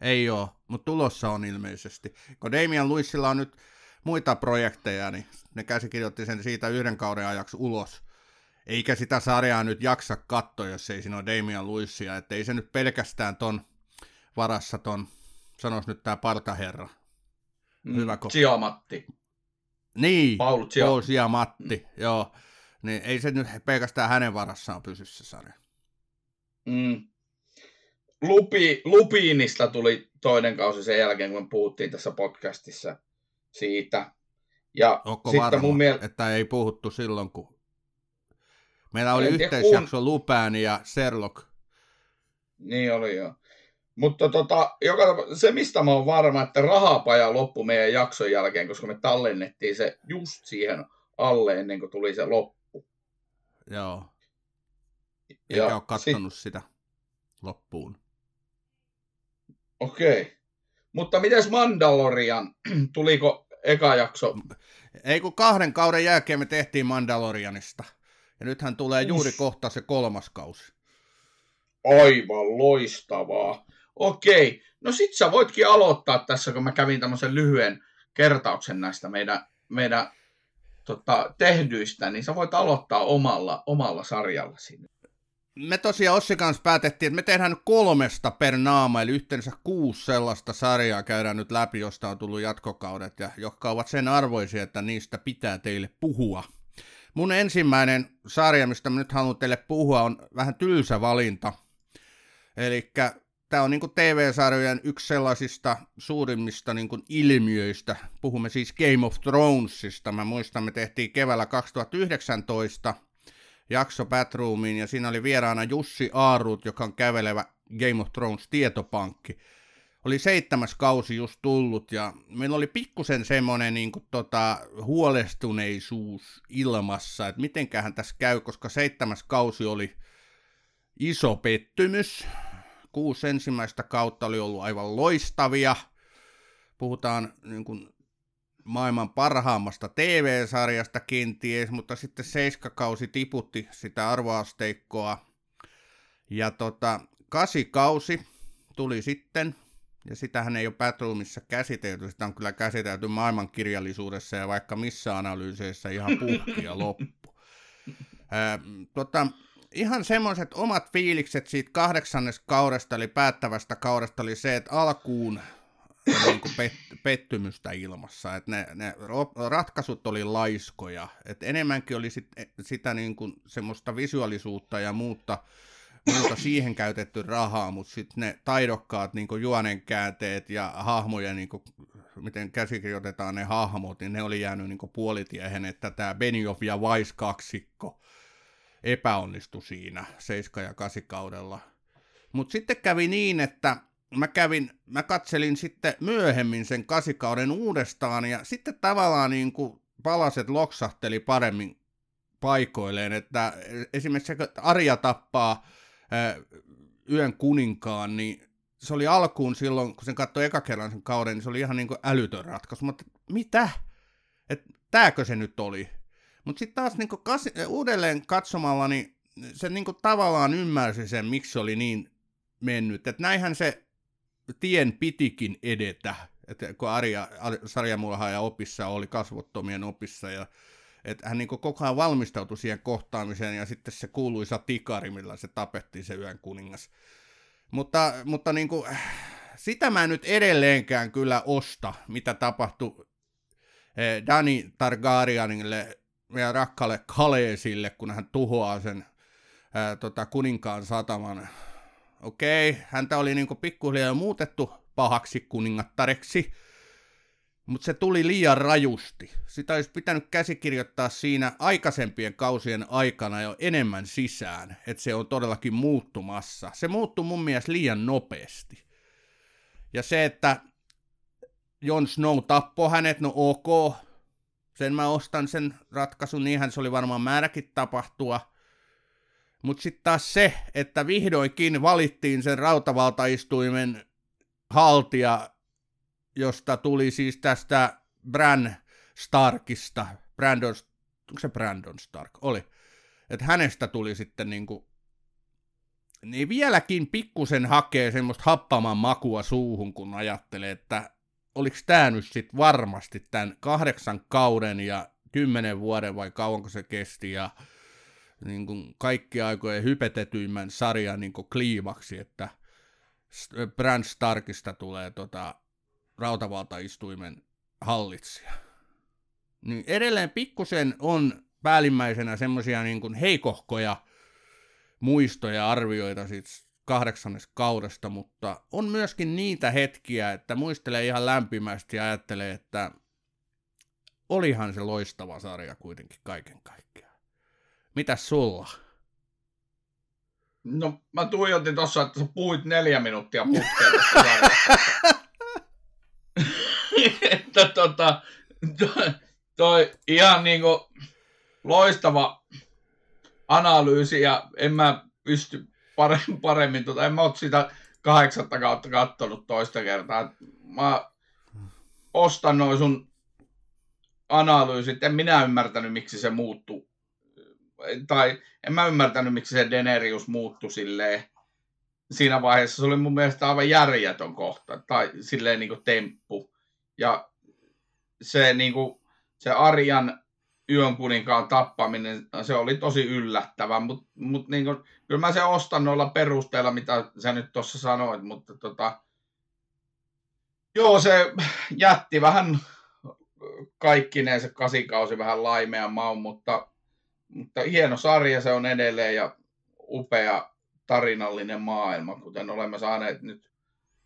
Speaker 2: Ei ole, mutta tulossa on ilmeisesti. Kun Damian Luisilla on nyt muita projekteja, niin ne käsikirjoitti sen siitä yhden kauden ajaksi ulos. Eikä sitä sarjaa nyt jaksa katsoa, jos ei siinä ole Damian Luisia. Että ei se nyt pelkästään ton varassa ton, sanois nyt tää partaherra.
Speaker 3: Mm,
Speaker 2: Hyvä ko-
Speaker 3: Siamatti.
Speaker 2: Niin,
Speaker 3: Paul Cia-
Speaker 2: Paul ja Matti, joo. Niin ei se nyt pelkästään hänen varassaan pysy se sarja.
Speaker 3: Mm. Lupi, Lupiinista tuli toinen kausi sen jälkeen, kun me puhuttiin tässä podcastissa siitä. Ja
Speaker 2: Onko
Speaker 3: sitten
Speaker 2: varma,
Speaker 3: mun mielestä,
Speaker 2: että ei puhuttu silloin, kun... Meillä oli
Speaker 3: En
Speaker 2: yhteisjakso Lupään ja Sherlock.
Speaker 3: niin oli joo. Mutta tota, joka, se, mistä mä oon varma, että rahapaja loppui meidän jakson jälkeen, koska me tallennettiin se just siihen alle ennen kuin tuli se loppu.
Speaker 2: Joo. Eikä ja ole kattonut sit... sitä loppuun.
Speaker 3: Okei. Okay. Mutta miten Mandalorian? Tuliko eka jakso?
Speaker 2: Ei kun kahden kauden jälkeen me tehtiin Mandalorianista. Ja nythän tulee Uff. juuri kohta se kolmas kausi.
Speaker 3: Aivan loistavaa. Okei, no sit sä voitkin aloittaa tässä, kun mä kävin tämmöisen lyhyen kertauksen näistä meidän, meidän tota, tehdyistä, niin sä voit aloittaa omalla, omalla sarjallasi.
Speaker 2: Me tosiaan Ossi kanssa päätettiin, että me tehdään nyt kolmesta per naama, eli yhteensä kuusi sellaista sarjaa käydään nyt läpi, josta on tullut jatkokaudet, ja jotka ovat sen arvoisia, että niistä pitää teille puhua. Mun ensimmäinen sarja, mistä mä nyt haluan teille puhua, on vähän tylsä valinta. Eli tämä on niin TV-sarjojen yksi sellaisista suurimmista niin ilmiöistä. Puhumme siis Game of Thronesista. Mä muistan, me tehtiin keväällä 2019 jakso Batroomiin, ja siinä oli vieraana Jussi Aarut, joka on kävelevä Game of Thrones tietopankki. Oli seitsemäs kausi just tullut, ja meillä oli pikkusen semmoinen niin kuin, tota, huolestuneisuus ilmassa, että mitenköhän tässä käy, koska seitsemäs kausi oli iso pettymys, kuusi ensimmäistä kautta oli ollut aivan loistavia. Puhutaan niin kuin maailman parhaammasta TV-sarjasta kenties, mutta sitten seiskakausi tiputti sitä arvoasteikkoa. Ja tota, kasikausi tuli sitten, ja sitähän ei ole Batroomissa käsitelty, sitä on kyllä käsitelty maailmankirjallisuudessa ja vaikka missä analyyseissä ihan puhki ja loppu. Ää, tota, ihan semmoiset omat fiilikset siitä kahdeksannes kaudesta, eli päättävästä kaudesta, oli se, että alkuun niin kuin pet- pettymystä ilmassa, että ne, ne ratkaisut oli laiskoja, että enemmänkin oli sit, sitä niin kuin semmoista visuaalisuutta ja muuta, muuta siihen käytetty rahaa, mutta sitten ne taidokkaat niin kuin juonenkäänteet ja hahmojen, niin kuin, miten käsikirjoitetaan ne hahmot, niin ne oli jäänyt niin kuin puolitiehen, että tämä Benioff ja Weiss kaksikko, epäonnistui siinä 7 ja 8 kaudella. Mutta sitten kävi niin, että mä kävin, mä katselin sitten myöhemmin sen kasikauden uudestaan ja sitten tavallaan niin kuin palaset loksahteli paremmin paikoilleen, että esimerkiksi kun Arja tappaa ää, yön kuninkaan, niin se oli alkuun silloin, kun sen katsoi eka kerran sen kauden, niin se oli ihan niin kuin älytön ratkaisu, mutta mitä? Että tääkö se nyt oli? Mutta sitten taas niinku kas, uudelleen katsomalla, niin se niinku tavallaan ymmärsi sen, miksi se oli niin mennyt. Että näinhän se tien pitikin edetä. Että kun Arja, sarjamurhaaja opissa oli kasvottomien opissa ja että hän niin koko ajan valmistautui siihen kohtaamiseen ja sitten se kuuluisa tikari, millä se tapettiin se yön kuningas. Mutta, mutta niin kuin, sitä mä nyt edelleenkään kyllä osta, mitä tapahtui eh, Dani Targaryenille meidän rakkaalle Kaleesille, kun hän tuhoaa sen ää, tota, kuninkaan sataman. Okei, häntä oli niinku pikkuhiljaa muutettu pahaksi kuningattareksi, mutta se tuli liian rajusti. Sitä olisi pitänyt käsikirjoittaa siinä aikaisempien kausien aikana jo enemmän sisään, että se on todellakin muuttumassa. Se muuttui mun mielestä liian nopeasti. Ja se, että Jon Snow tappoi hänet, no ok, sen mä ostan sen ratkaisun, niinhän se oli varmaan määräkin tapahtua. Mutta sitten taas se, että vihdoinkin valittiin sen rautavaltaistuimen haltija, josta tuli siis tästä Bran Starkista, Brandon, onko se Brandon Stark? Oli. Että hänestä tuli sitten niinku, niin vieläkin pikkusen hakee semmoista happaman makua suuhun, kun ajattelee, että oliko tämä nyt sitten varmasti tämän kahdeksan kauden ja kymmenen vuoden vai kauanko se kesti ja niin kuin kaikki aikojen hypetetyimmän sarjan niin kuin kliimaksi, että Brand Starkista tulee tota, rautavaltaistuimen hallitsija. Niin edelleen pikkusen on päällimmäisenä semmoisia niin heikohkoja muistoja arvioita siitä kahdeksannes kaudesta, mutta on myöskin niitä hetkiä, että muistelee ihan lämpimästi ja ajattelee, että olihan se loistava sarja kuitenkin kaiken kaikkiaan. Mitäs sulla?
Speaker 3: No mä tuijotin tossa, että sä puhuit neljä minuuttia putkeen että tota, toi, toi ihan niinku loistava analyysi ja en mä pysty paremmin, paremmin tota, en mä oo sitä kahdeksatta kautta kattonut toista kertaa. Mä ostan noin sun analyysit, en minä ymmärtänyt miksi se muuttui. Tai en mä ymmärtänyt miksi se Denerius muuttui silleen siinä vaiheessa. Se oli mun mielestä aivan järjetön kohta, tai silleen niin kuin temppu. Ja se, niin kuin, se Arjan yön kuninkaan tappaminen, se oli tosi yllättävä, mutta mut niin kyllä mä se ostan noilla perusteilla, mitä sä nyt tuossa sanoit, mutta tota, joo, se jätti vähän kaikkineen se kasikausi vähän laimea maun, mutta, mutta hieno sarja se on edelleen ja upea tarinallinen maailma, kuten olemme saaneet nyt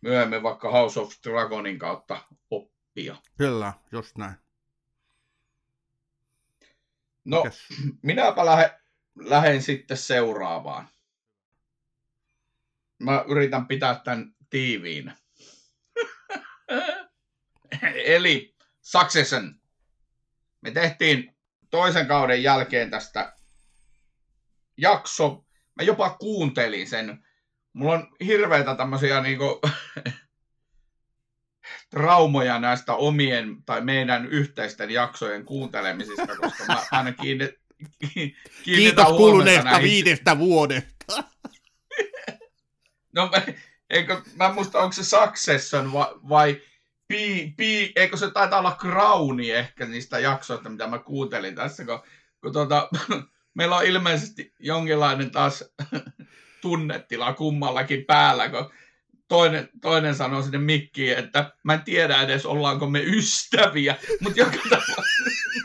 Speaker 3: myöhemmin vaikka House of Dragonin kautta oppia.
Speaker 2: Kyllä, just näin.
Speaker 3: No, Mikäs? minäpä lähden, lähden sitten seuraavaan. Mä yritän pitää tämän tiiviin. Eli Succession. Me tehtiin toisen kauden jälkeen tästä jakso. Mä jopa kuuntelin sen. Mulla on hirveitä tämmöisiä niinku traumoja näistä omien tai meidän yhteisten jaksojen kuuntelemisista, koska mä aina kiinni,
Speaker 2: Kiitos kuluneesta näihin. viidestä vuodesta.
Speaker 3: no, eikö, mä muista, onko se Succession vai, vai pi, pi, eikö se taitaa olla Crowni ehkä niistä jaksoista, mitä mä kuuntelin tässä, kun, kun tuota, meillä on ilmeisesti jonkinlainen taas tunnetila kummallakin päällä, kun toinen, toinen sanoo sinne mikkiin, että mä en tiedä edes ollaanko me ystäviä, mutta joka tapauksessa...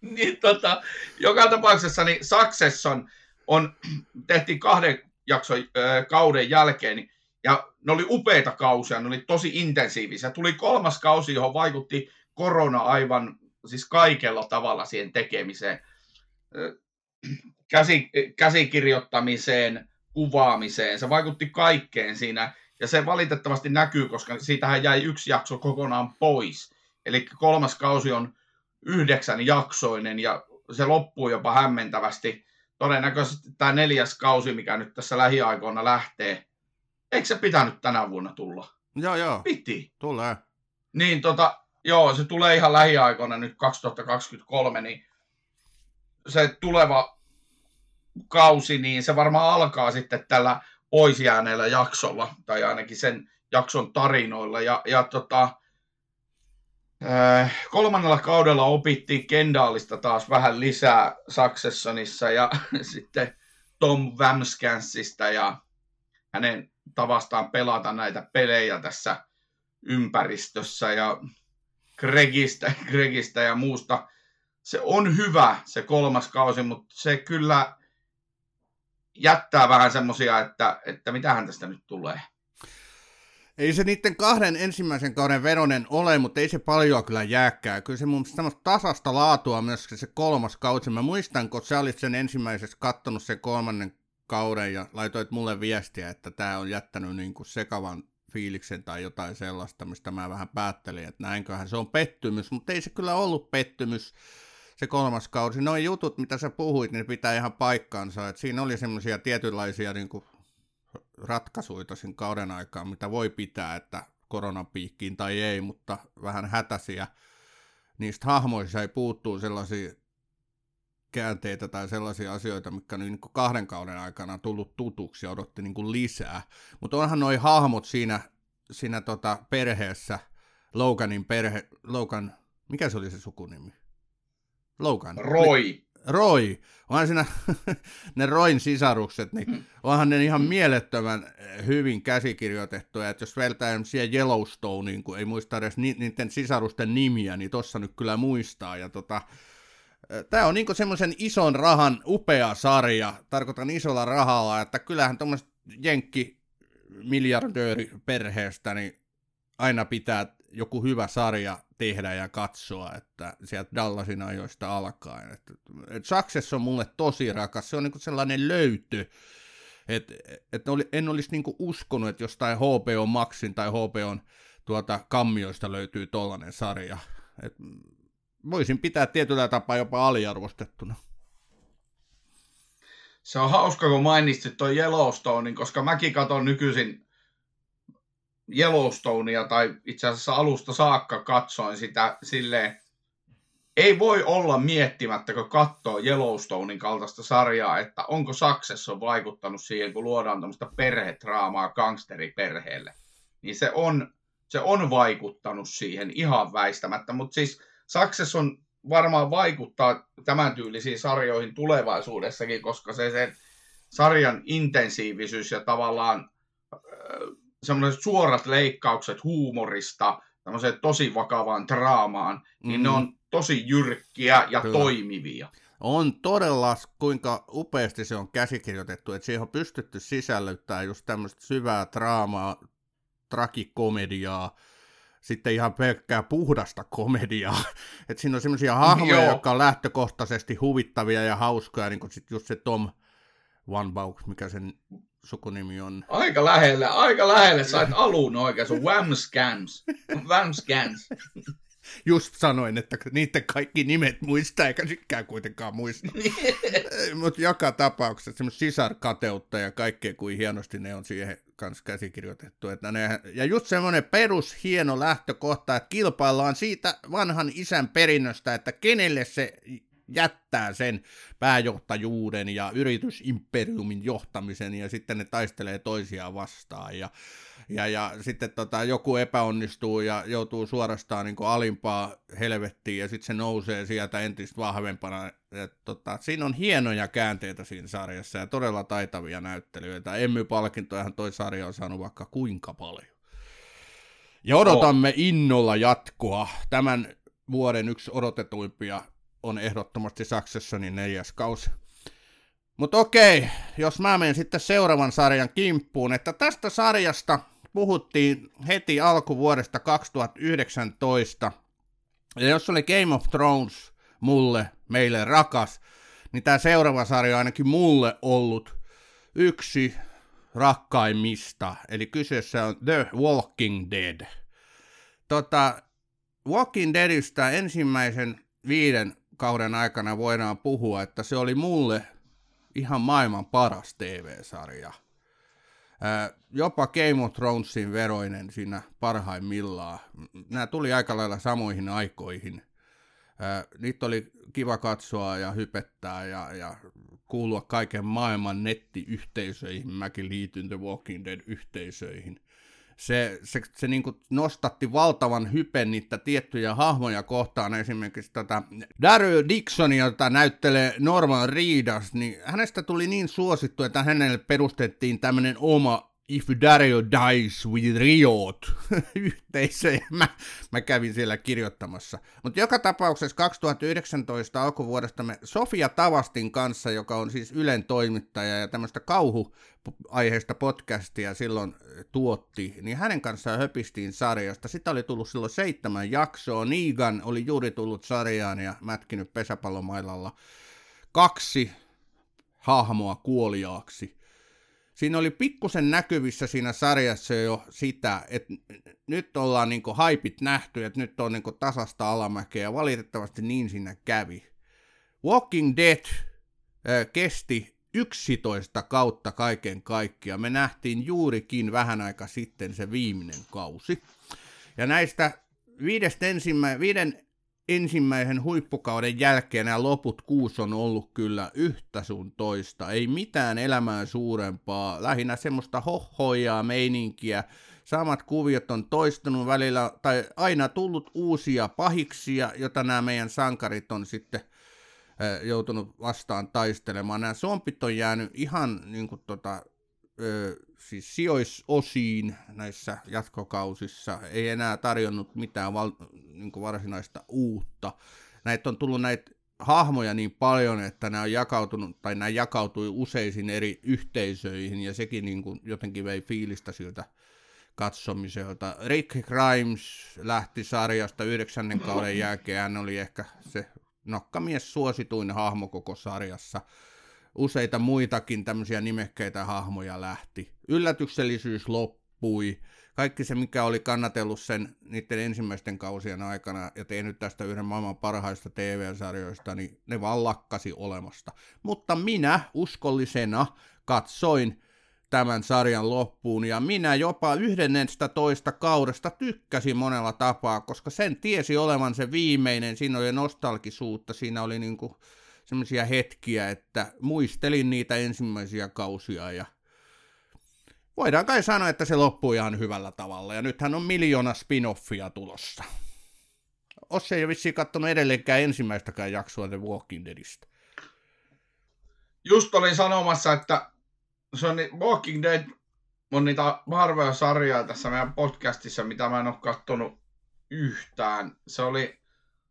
Speaker 3: niin, tota, joka tapauksessa niin Succession on, tehtiin kahden jakson äh, kauden jälkeen, niin, ja ne oli upeita kausia, ne oli tosi intensiivisiä. Tuli kolmas kausi, johon vaikutti korona aivan, siis kaikella tavalla siihen tekemiseen. Käsi, käsikirjoittamiseen, kuvaamiseen. Se vaikutti kaikkeen siinä, ja se valitettavasti näkyy, koska siitähän jäi yksi jakso kokonaan pois. Eli kolmas kausi on yhdeksän jaksoinen, ja se loppuu jopa hämmentävästi. Todennäköisesti tämä neljäs kausi, mikä nyt tässä lähiaikoina lähtee, eikö se pitänyt tänä vuonna tulla?
Speaker 2: Joo, joo.
Speaker 3: Piti.
Speaker 2: Tulee.
Speaker 3: Niin, tota, joo, se tulee ihan lähiaikoina nyt 2023, niin se tuleva kausi, niin se varmaan alkaa sitten tällä poisjääneellä jaksolla, tai ainakin sen jakson tarinoilla. Ja, ja tota, äh, kolmannella kaudella opittiin Kendallista taas vähän lisää Successionissa ja sitten Tom Wamskansista ja hänen tavastaan pelata näitä pelejä tässä ympäristössä ja Gregistä, Gregistä ja muusta. Se on hyvä se kolmas kausi, mutta se kyllä jättää vähän semmosia, että, että mitähän tästä nyt tulee.
Speaker 2: Ei se niiden kahden ensimmäisen kauden veronen ole, mutta ei se paljon kyllä jääkää. Kyllä se mun semmoista tasasta laatua myös se kolmas kausi. Mä muistan, kun sä olit sen ensimmäisessä kattonut sen kolmannen kauden ja laitoit mulle viestiä, että tämä on jättänyt niin kuin sekavan fiiliksen tai jotain sellaista, mistä mä vähän päättelin, että näinköhän se on pettymys, mutta ei se kyllä ollut pettymys se kolmas kausi. Noin jutut, mitä sä puhuit, niin pitää ihan paikkaansa. Et siinä oli semmoisia tietynlaisia niin kuin, ratkaisuja sen kauden aikaan, mitä voi pitää, että koronapiikkiin tai ei, mutta vähän hätäisiä. Niistä hahmoissa ei puuttuu sellaisia käänteitä tai sellaisia asioita, mitkä on niin kuin kahden kauden aikana tullut tutuksi ja odotti niin kuin lisää. Mutta onhan noi hahmot siinä, siinä tota perheessä, Loganin perhe, Logan, mikä se oli se sukunimi? Logan.
Speaker 3: Roy.
Speaker 2: Roy. Onhan siinä ne Roin sisarukset, niin mm. onhan ne ihan mielettömän eh, hyvin käsikirjoitettuja, että jos veltää siihen Yellowstoneen, kun ei muista edes ni- niiden sisarusten nimiä, niin tossa nyt kyllä muistaa. Ja tota, Tämä on niinku semmoisen ison rahan upea sarja, tarkoitan isolla rahalla, että kyllähän tuommoista jenkki miljardööri perheestä, niin aina pitää joku hyvä sarja tehdä ja katsoa, että sieltä Dallasin ajoista alkaen. Että, et Success on mulle tosi rakas, se on niinku sellainen löytö, että et en olisi niinku uskonut, että jostain HBO Maxin tai HBO tuota, kammioista löytyy tollainen sarja. Et voisin pitää tietyllä tapaa jopa aliarvostettuna.
Speaker 3: Se on hauska, kun mainitsit tuon Yellowstonein, koska mäkin katson nykyisin Yellowstonea, tai itse asiassa alusta saakka katsoin sitä silleen, ei voi olla miettimättä, kun katsoo Yellowstonein kaltaista sarjaa, että onko Success vaikuttanut siihen, kun luodaan tämmöistä perhetraamaa gangsteriperheelle. Niin se on, se on vaikuttanut siihen ihan väistämättä, mutta siis Success on varmaan vaikuttaa tämän tyylisiin sarjoihin tulevaisuudessakin, koska se, se sarjan intensiivisyys ja tavallaan semmoiset suorat leikkaukset huumorista tämmöiseen tosi vakavaan draamaan, mm. niin ne mm. on tosi jyrkkiä ja Kyllä. toimivia.
Speaker 2: On todella, kuinka upeasti se on käsikirjoitettu, että siihen on pystytty sisällyttämään just tämmöistä syvää draamaa, tragikomediaa, sitten ihan pelkkää puhdasta komediaa. että siinä on semmoisia hahmoja, Joo. jotka on lähtökohtaisesti huvittavia ja hauskoja, niin kuin sit just se Tom Wanbauk, mikä sen sukunimi on.
Speaker 3: Aika lähellä, aika lähellä. Sait alun oikein, se on Whamscams. Whamscams.
Speaker 2: Just sanoin, että niiden kaikki nimet muistaa, eikä sykään kuitenkaan muista. Mutta joka tapauksessa semmoista sisarkateutta ja kaikkea, kuin hienosti ne on siihen kanssa käsikirjoitettu. Että ne, ja just semmoinen perus hieno lähtökohta, että kilpaillaan siitä vanhan isän perinnöstä, että kenelle se jättää sen pääjohtajuuden ja yritysimperiumin johtamisen ja sitten ne taistelee toisiaan vastaan ja, ja, ja sitten tota, joku epäonnistuu ja joutuu suorastaan niin alimpaa helvettiin ja sitten se nousee sieltä entistä vahvempana. Et, tota, siinä on hienoja käänteitä siinä sarjassa ja todella taitavia näyttelyitä. Emmy-palkintojahan toi sarja on saanut vaikka kuinka paljon. Ja odotamme innolla jatkoa. Tämän vuoden yksi odotetuimpia on ehdottomasti Successionin neljäs kausi. Mutta okei, jos mä menen sitten seuraavan sarjan kimppuun, että tästä sarjasta puhuttiin heti alkuvuodesta 2019, ja jos oli Game of Thrones mulle, meille rakas, niin tämä seuraava sarja on ainakin mulle ollut yksi rakkaimmista, eli kyseessä on The Walking Dead. Tota, Walking Deadistä ensimmäisen viiden kauden aikana voidaan puhua, että se oli mulle ihan maailman paras TV-sarja. jopa Game of Thronesin veroinen siinä parhaimmillaan. Nämä tuli aika lailla samoihin aikoihin. niitä oli kiva katsoa ja hypettää ja, ja kuulua kaiken maailman nettiyhteisöihin. Mäkin liityn The Walking Dead-yhteisöihin se, se, se niin nostatti valtavan hypen niitä tiettyjä hahmoja kohtaan, esimerkiksi tätä Daryl Dixonia, jota näyttelee Norman Reedus, niin hänestä tuli niin suosittu, että hänelle perustettiin tämmöinen oma If Dario Dies with Riot yhteisö, ja mä, mä kävin siellä kirjoittamassa. Mutta joka tapauksessa 2019 alkuvuodesta me Sofia Tavastin kanssa, joka on siis Ylen toimittaja ja tämmöistä kauhuaiheista podcastia silloin tuotti, niin hänen kanssaan höpistiin sarjasta. Sitä oli tullut silloin seitsemän jaksoa. Niigan oli juuri tullut sarjaan ja mätkinyt pesäpallomailalla kaksi hahmoa kuoliaaksi siinä oli pikkusen näkyvissä siinä sarjassa jo sitä, että nyt ollaan niin haipit nähty, että nyt on niin tasasta alamäkeä, ja valitettavasti niin siinä kävi. Walking Dead äh, kesti 11 kautta kaiken kaikkiaan. Me nähtiin juurikin vähän aika sitten se viimeinen kausi. Ja näistä viidestä ensimmä, viiden ensimmäisen huippukauden jälkeen nämä loput kuusi on ollut kyllä yhtä sun toista. Ei mitään elämää suurempaa, lähinnä semmoista hohojaa meininkiä. Samat kuviot on toistunut välillä, tai aina tullut uusia pahiksia, jota nämä meidän sankarit on sitten joutunut vastaan taistelemaan. Nämä zombit on jäänyt ihan niin kuin tota, siis sijoisosiin näissä jatkokausissa ei enää tarjonnut mitään val, niin varsinaista uutta. Näitä on tullut näitä hahmoja niin paljon, että nämä on jakautunut, tai nämä jakautui useisiin eri yhteisöihin, ja sekin niin kuin jotenkin vei fiilistä siltä katsomiselta. Rick Grimes lähti sarjasta yhdeksännen kauden jälkeen, hän oli ehkä se nokkamies suosituin hahmo koko sarjassa. Useita muitakin tämmöisiä nimekkeitä hahmoja lähti. Yllätyksellisyys loppui. Kaikki se, mikä oli kannatellut sen niiden ensimmäisten kausien aikana ja tehnyt tästä yhden maailman parhaista TV-sarjoista, niin ne vaan lakkasi olemasta. Mutta minä uskollisena katsoin tämän sarjan loppuun, ja minä jopa yhdennestä toista kaudesta tykkäsin monella tapaa, koska sen tiesi olevan se viimeinen, siinä oli nostalgisuutta, siinä oli niinku semmoisia hetkiä, että muistelin niitä ensimmäisiä kausia, ja voidaan kai sanoa, että se loppui ihan hyvällä tavalla, ja nythän on miljoona spin-offia tulossa. Osse ei ole vissiin katsonut edelleenkään ensimmäistäkään jaksoa The Walking Deadistä.
Speaker 3: Just olin sanomassa, että se on niin, Walking Dead on niitä harvoja sarjaa tässä meidän podcastissa, mitä mä en ole katsonut yhtään. Se oli,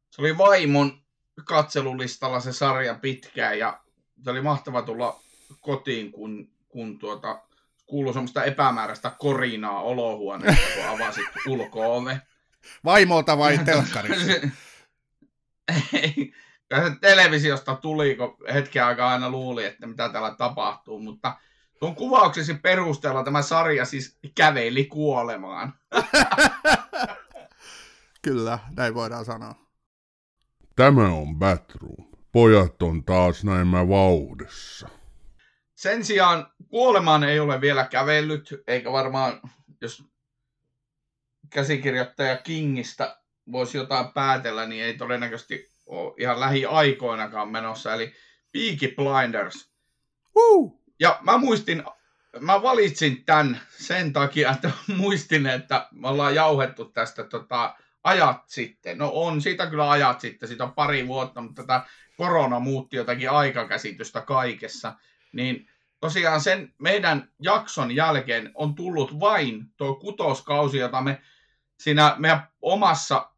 Speaker 3: se oli vaimon katselulistalla se sarja pitkään ja se oli mahtava tulla kotiin, kun, kun tuota, kuului semmoista epämääräistä korinaa olohuoneesta, kun avasit ulko-ove.
Speaker 2: Vaimolta vai telkkarissa?
Speaker 3: Ei, se televisiosta tuli, kun hetken aikaa aina luuli, että mitä täällä tapahtuu, mutta Tuon kuvauksesi perusteella tämä sarja siis käveli kuolemaan.
Speaker 2: Kyllä, näin voidaan sanoa.
Speaker 1: Tämä on Batroom. Pojat on taas näemmä vauhdissa.
Speaker 3: Sen sijaan kuolemaan ei ole vielä kävellyt, eikä varmaan, jos käsikirjoittaja Kingistä voisi jotain päätellä, niin ei todennäköisesti ole ihan lähiaikoinakaan menossa. Eli Peaky Blinders.
Speaker 2: Woo!
Speaker 3: Ja mä muistin, mä valitsin tämän sen takia, että muistin, että me ollaan jauhettu tästä tota, ajat sitten. No on siitä kyllä ajat sitten, siitä on pari vuotta, mutta tätä korona muutti jotakin aikakäsitystä kaikessa. Niin tosiaan sen meidän jakson jälkeen on tullut vain tuo kutoskausi, jota me siinä meidän omassa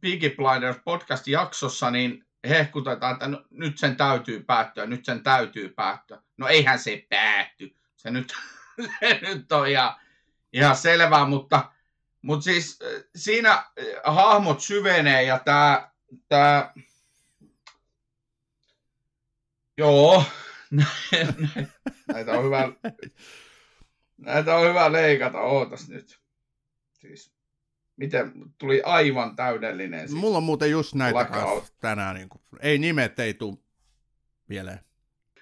Speaker 3: Peaky Blinders podcast-jaksossa niin hehkutetaan, että no, nyt sen täytyy päättyä, nyt sen täytyy päättyä. No eihän se päätty. Se nyt, se nyt on ihan, ihan selvää, mutta, mutta siis äh, siinä äh, hahmot syvenee ja tämä, tämä joo, näitä on hyvä, näitä on hyvä leikata, ootas nyt. Siis miten tuli aivan täydellinen.
Speaker 2: Siis Mulla on muuten just näitä tänään. Niin kuin, ei nimet ei tule vielä.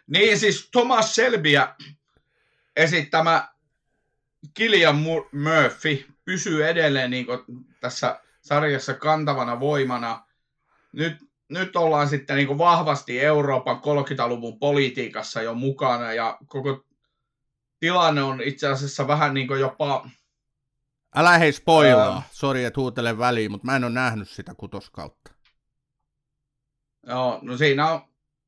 Speaker 3: Niin siis Thomas Selbiä esittämä Killian Murphy pysyy edelleen niin kuin tässä sarjassa kantavana voimana. Nyt, nyt ollaan sitten niin kuin vahvasti Euroopan 30-luvun politiikassa jo mukana ja koko tilanne on itse asiassa vähän niin kuin jopa
Speaker 2: Älä hei spoilaa. Ähm. Sori, että huutelen väliin, mutta mä en ole nähnyt sitä kutoskautta.
Speaker 3: Joo, no siinä on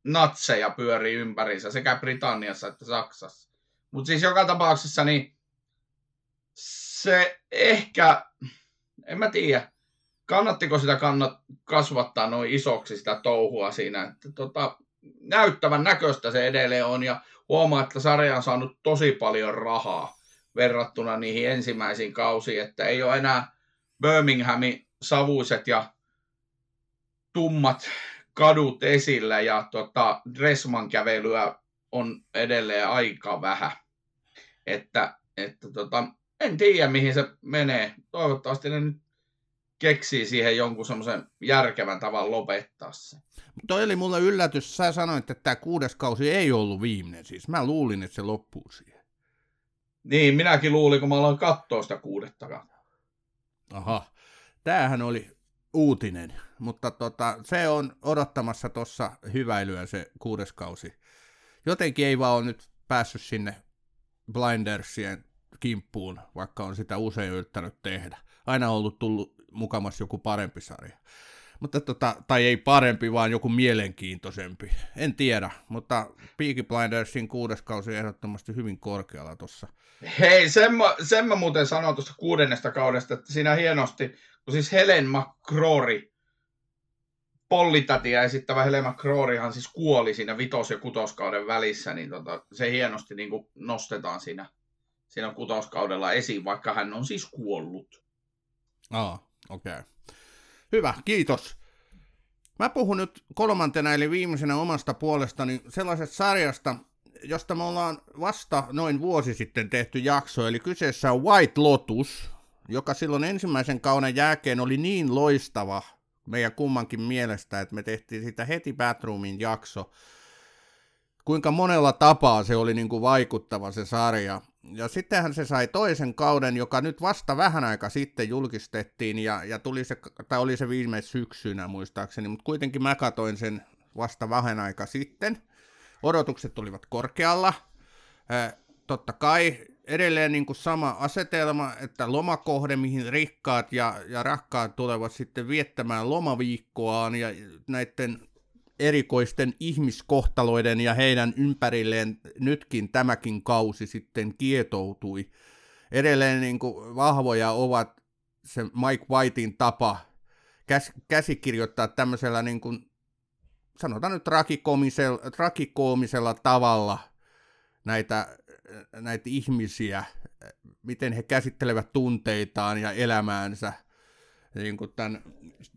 Speaker 3: natseja pyörii ympärissä sekä Britanniassa että Saksassa. Mutta siis joka tapauksessa niin se ehkä, en mä tiedä, kannattiko sitä kannat, kasvattaa noin isoksi sitä touhua siinä. Että tota, näyttävän näköistä se edelleen on ja huomaa, että sarja on saanut tosi paljon rahaa verrattuna niihin ensimmäisiin kausiin, että ei ole enää Birminghamin savuiset ja tummat kadut esillä ja tota, Dressman kävelyä on edelleen aika vähän. Että, että tota, en tiedä mihin se menee. Toivottavasti ne nyt keksii siihen jonkun semmoisen järkevän tavan lopettaa se.
Speaker 2: Toi oli mulle yllätys. Sä sanoit, että tämä kuudes kausi ei ollut viimeinen. Siis mä luulin, että se loppuu siihen.
Speaker 3: Niin, minäkin luulin, kun mä aloin katsoa sitä kuudettakaan.
Speaker 2: Aha, tämähän oli uutinen, mutta tota, se on odottamassa tuossa hyväilyä se kuudes kausi. Jotenkin ei vaan ole nyt päässyt sinne Blindersien kimppuun, vaikka on sitä usein yrittänyt tehdä. Aina on ollut tullut mukamas joku parempi sarja. Mutta tota, tai ei parempi, vaan joku mielenkiintoisempi. En tiedä, mutta Peaky Blindersin kuudes kausi ehdottomasti hyvin korkealla tuossa.
Speaker 3: Hei, sen mä, sen mä muuten sanon tuosta kuudennesta kaudesta, että siinä hienosti, kun siis Helen McCrory, Pollitätiä esittävä Helen McCroryhan siis kuoli siinä vitos- ja kutoskauden välissä, niin tota, se hienosti niin kuin nostetaan siinä siinä kutoskaudella esiin, vaikka hän on siis kuollut.
Speaker 2: Aa, okei. Okay. Hyvä, kiitos. Mä puhun nyt kolmantena eli viimeisenä omasta puolestani sellaisesta sarjasta, josta me ollaan vasta noin vuosi sitten tehty jakso, eli kyseessä on White Lotus, joka silloin ensimmäisen kauden jälkeen oli niin loistava meidän kummankin mielestä, että me tehtiin sitä heti Batroomin jakso. Kuinka monella tapaa se oli niin kuin vaikuttava se sarja. Ja sittenhän se sai toisen kauden, joka nyt vasta vähän aika sitten julkistettiin, ja, ja tuli se, tai oli se viime syksynä muistaakseni, mutta kuitenkin mä katoin sen vasta vähän aika sitten. Odotukset tulivat korkealla. Äh, totta kai edelleen niin kuin sama asetelma, että lomakohde, mihin rikkaat ja, ja rakkaat tulevat sitten viettämään lomaviikkoaan ja näiden erikoisten ihmiskohtaloiden ja heidän ympärilleen nytkin tämäkin kausi sitten kietoutui. Edelleen niin kuin vahvoja ovat se Mike Whitein tapa käs, käsikirjoittaa tämmöisellä niin kuin, sanotaan nyt trakikoomisella, trakikoomisella tavalla näitä näitä ihmisiä, miten he käsittelevät tunteitaan ja elämäänsä niin kuin tämän,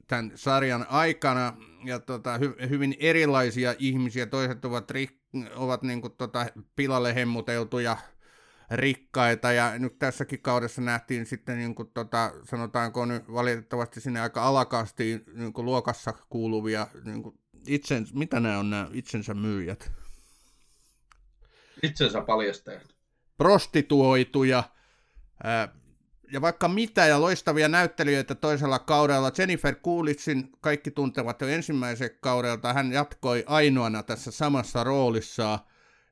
Speaker 2: tämän sarjan aikana. Ja tota, hy, hyvin erilaisia ihmisiä, toiset ovat, rik, ovat niin kuin tota, pilalle hemmuteltuja rikkaita, ja nyt tässäkin kaudessa nähtiin sitten, niin kuin, tota, sanotaanko nyt valitettavasti sinne aika alakasti niin kuin luokassa kuuluvia, niin kuin itsen, mitä nämä on nämä itsensä myyjät?
Speaker 3: Itsensä paljastajat.
Speaker 2: Prostituoituja, ää, ja vaikka mitä, ja loistavia näyttelijöitä toisella kaudella. Jennifer Coolidgein kaikki tuntevat jo ensimmäisen kaudelta. Hän jatkoi ainoana tässä samassa roolissa.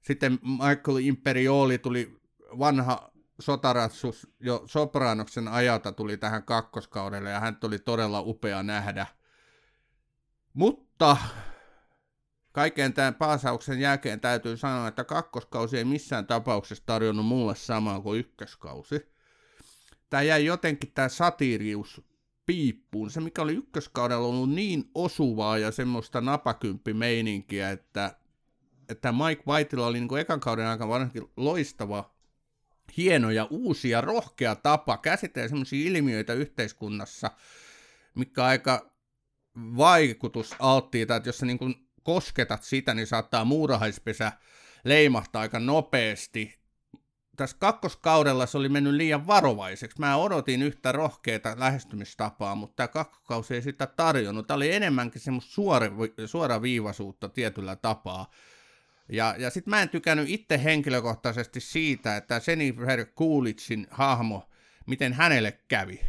Speaker 2: Sitten Michael Imperioli tuli vanha sotaratsus jo Sopranoksen ajalta tuli tähän kakkoskaudelle ja hän tuli todella upea nähdä. Mutta kaiken tämän paasauksen jälkeen täytyy sanoa, että kakkoskausi ei missään tapauksessa tarjonnut mulle samaa kuin ykköskausi. Tämä jäi jotenkin tämä satiirius piippuun. Se, mikä oli ykköskaudella ollut niin osuvaa ja semmoista napakymppimeininkiä, että, että Mike Whiteilla oli niin kuin ekan kauden aikana varsinkin loistava, hieno ja uusi ja rohkea tapa käsitellä semmoisia ilmiöitä yhteiskunnassa, mikä aika vaikutusalttiita, että jos sä niin kuin kosketat sitä, niin saattaa muurahaispesä leimahtaa aika nopeasti. Tässä kakkoskaudella se oli mennyt liian varovaiseksi. Mä odotin yhtä rohkeita lähestymistapaa, mutta tämä kakkoskausi ei sitä tarjonnut. Tämä oli enemmänkin semmoista suora, suoraviivaisuutta tietyllä tapaa. Ja, ja sitten mä en tykännyt itse henkilökohtaisesti siitä, että Jennifer Coolidgein hahmo, miten hänelle kävi.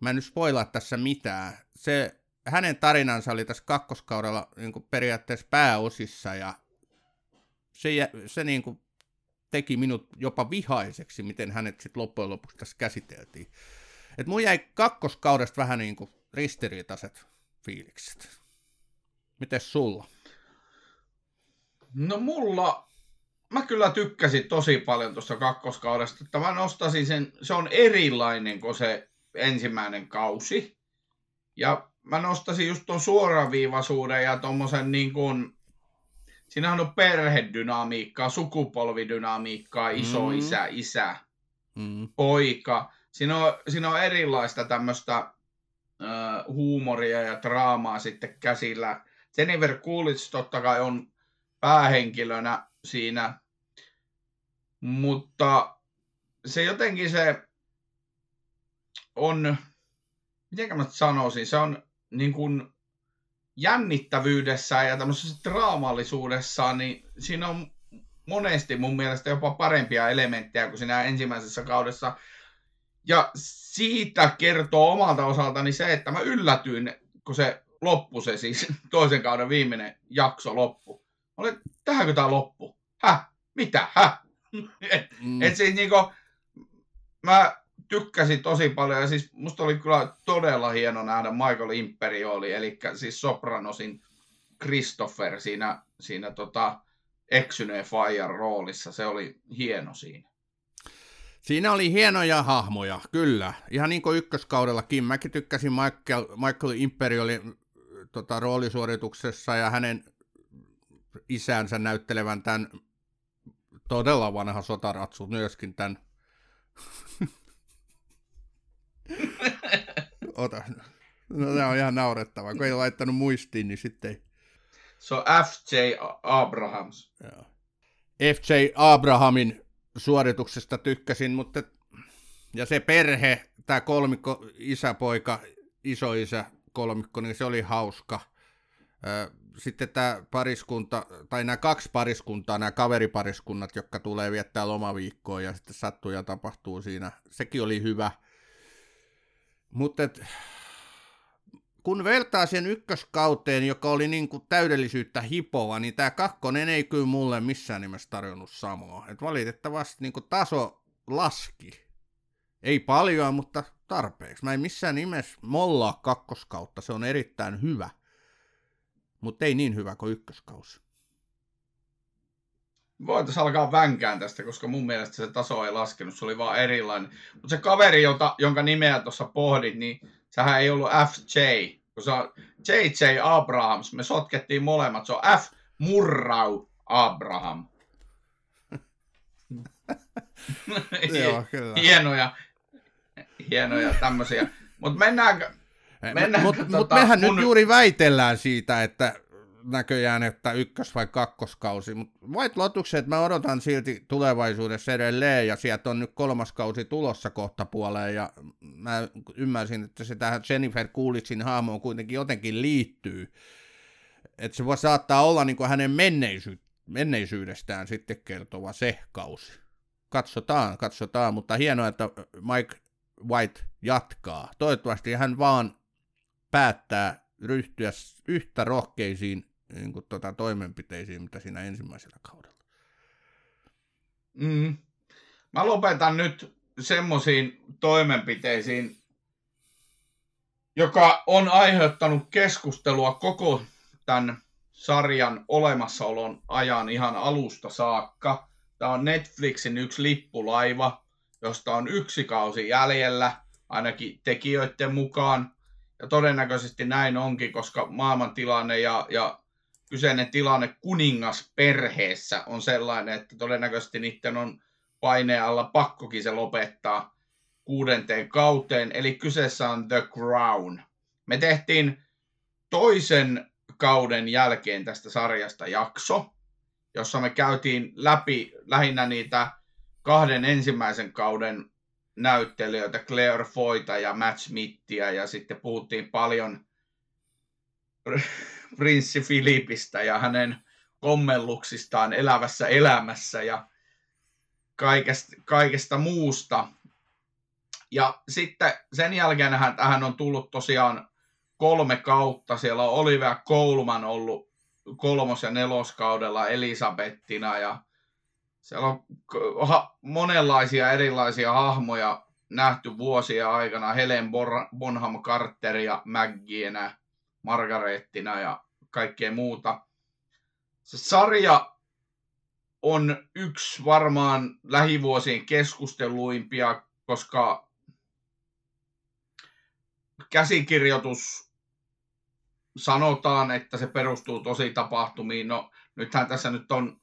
Speaker 2: Mä en nyt spoilaa tässä mitään. Se hänen tarinansa oli tässä kakkoskaudella niin periaatteessa pääosissa ja se, se niin kuin teki minut jopa vihaiseksi, miten hänet sitten loppujen lopuksi tässä käsiteltiin. Et mun jäi kakkoskaudesta vähän niin kuin ristiriitaiset fiilikset. Mites sulla?
Speaker 3: No mulla, mä kyllä tykkäsin tosi paljon tuosta kakkoskaudesta, että mä nostasin sen, se on erilainen kuin se ensimmäinen kausi. Ja mä nostasin just tuon suoraviivaisuuden ja tuommoisen niin kuin, siinähän on perhedynamiikkaa, sukupolvidynamiikkaa, iso mm. isä, isä, mm. poika. Siinä on, siinä on erilaista tämmöistä äh, huumoria ja draamaa sitten käsillä. Jennifer Coolidge totta kai on päähenkilönä siinä, mutta se jotenkin se on, miten mä sanoisin, se on niin kuin jännittävyydessään ja tämmöisessä draamallisuudessaan, niin siinä on monesti mun mielestä jopa parempia elementtejä kuin siinä ensimmäisessä kaudessa. Ja siitä kertoo omalta osaltani se, että mä yllätyin, kun se loppu se siis toisen kauden viimeinen jakso loppu. Mä olin, tähänkö tää loppu? Häh? Mitä? Häh? et, mm. et siis niinku, mä tykkäsin tosi paljon ja siis musta oli kyllä todella hieno nähdä Michael Imperioli, eli siis Sopranosin Christopher siinä, siinä tota eksyneen Fire roolissa. Se oli hieno siinä.
Speaker 2: Siinä oli hienoja hahmoja, kyllä. Ihan niin kuin ykköskaudellakin. Mäkin tykkäsin Michael, Michael Imperioli tota, roolisuorituksessa ja hänen isänsä näyttelevän tämän todella vanha sotaratsu myöskin tämän. Ota. No se on ihan naurettava. Kun ei laittanut muistiin, niin sitten ei.
Speaker 3: Se on F.J. Abrahams.
Speaker 2: Joo. F.J. Abrahamin suorituksesta tykkäsin, mutta ja se perhe, tämä kolmikko, isäpoika, isoisä kolmikko, niin se oli hauska. Sitten tämä pariskunta, tai nämä kaksi pariskuntaa, nämä kaveripariskunnat, jotka tulee viettää lomaviikkoa ja sitten sattuu ja tapahtuu siinä, sekin oli hyvä. Mutta kun vertaa sen ykköskauteen, joka oli niin kuin täydellisyyttä hipova, niin tämä kakkonen ei kyllä mulle missään nimessä tarjonnut samaa. Et valitettavasti niin kuin taso laski. Ei paljon, mutta tarpeeksi. Mä en missään nimessä mollaa kakkoskautta, se on erittäin hyvä. Mutta ei niin hyvä kuin ykköskausi.
Speaker 3: Voitaisiin alkaa vänkään tästä, koska mun mielestä se taso ei laskenut, se oli vaan erilainen. Mutta se kaveri, jota, jonka nimeä tuossa pohdit, niin sehän ei ollut FJ, kun se on JJ Abrahams. Me sotkettiin molemmat, se on F. Murrau Abraham.
Speaker 2: Joo, kyllä.
Speaker 3: hienoja, hienoja tämmöisiä. Mutta mennäänkö...
Speaker 2: mennäänkö Mutta tota, mut mehän mun... nyt juuri väitellään siitä, että näköjään, että ykkös- vai kakkoskausi, mutta White Lotukset mä odotan silti tulevaisuudessa edelleen, ja sieltä on nyt kolmas kausi tulossa kohta puoleen, ja mä ymmärsin, että se tähän Jennifer Coolidgein haamoon kuitenkin jotenkin liittyy, että se voi saattaa olla niin hänen menneisy- menneisyydestään sitten kertova se kausi. Katsotaan, katsotaan, mutta hienoa, että Mike White jatkaa. Toivottavasti hän vaan päättää ryhtyä yhtä rohkeisiin niin kuin, tuota, toimenpiteisiin, mitä siinä ensimmäisellä kaudella.
Speaker 3: Mm. Mä lopetan nyt semmoisiin toimenpiteisiin, joka on aiheuttanut keskustelua koko tämän sarjan olemassaolon ajan ihan alusta saakka. Tämä on Netflixin yksi lippulaiva, josta on yksi kausi jäljellä, ainakin tekijöiden mukaan. Ja todennäköisesti näin onkin, koska maailmantilanne ja, ja kyseinen tilanne kuningasperheessä on sellainen, että todennäköisesti niiden on paineen alla pakkokin se lopettaa kuudenteen kauteen. Eli kyseessä on The Crown. Me tehtiin toisen kauden jälkeen tästä sarjasta jakso, jossa me käytiin läpi lähinnä niitä kahden ensimmäisen kauden näyttelijöitä, Claire Foyta ja Matt Smithia, ja sitten puhuttiin paljon prinssi Filipistä ja hänen kommelluksistaan elävässä elämässä ja kaikesta, kaikesta muusta. Ja sitten sen jälkeen tähän on tullut tosiaan kolme kautta. Siellä on Olivia Colman ollut kolmos- ja neloskaudella Elisabettina ja siellä on monenlaisia erilaisia hahmoja nähty vuosien aikana. Helen Bonham Carter ja Maggienä, Margarettina ja kaikkea muuta. Se sarja on yksi varmaan lähivuosien keskusteluimpia, koska käsikirjoitus sanotaan, että se perustuu tosi tapahtumiin. No nythän tässä nyt on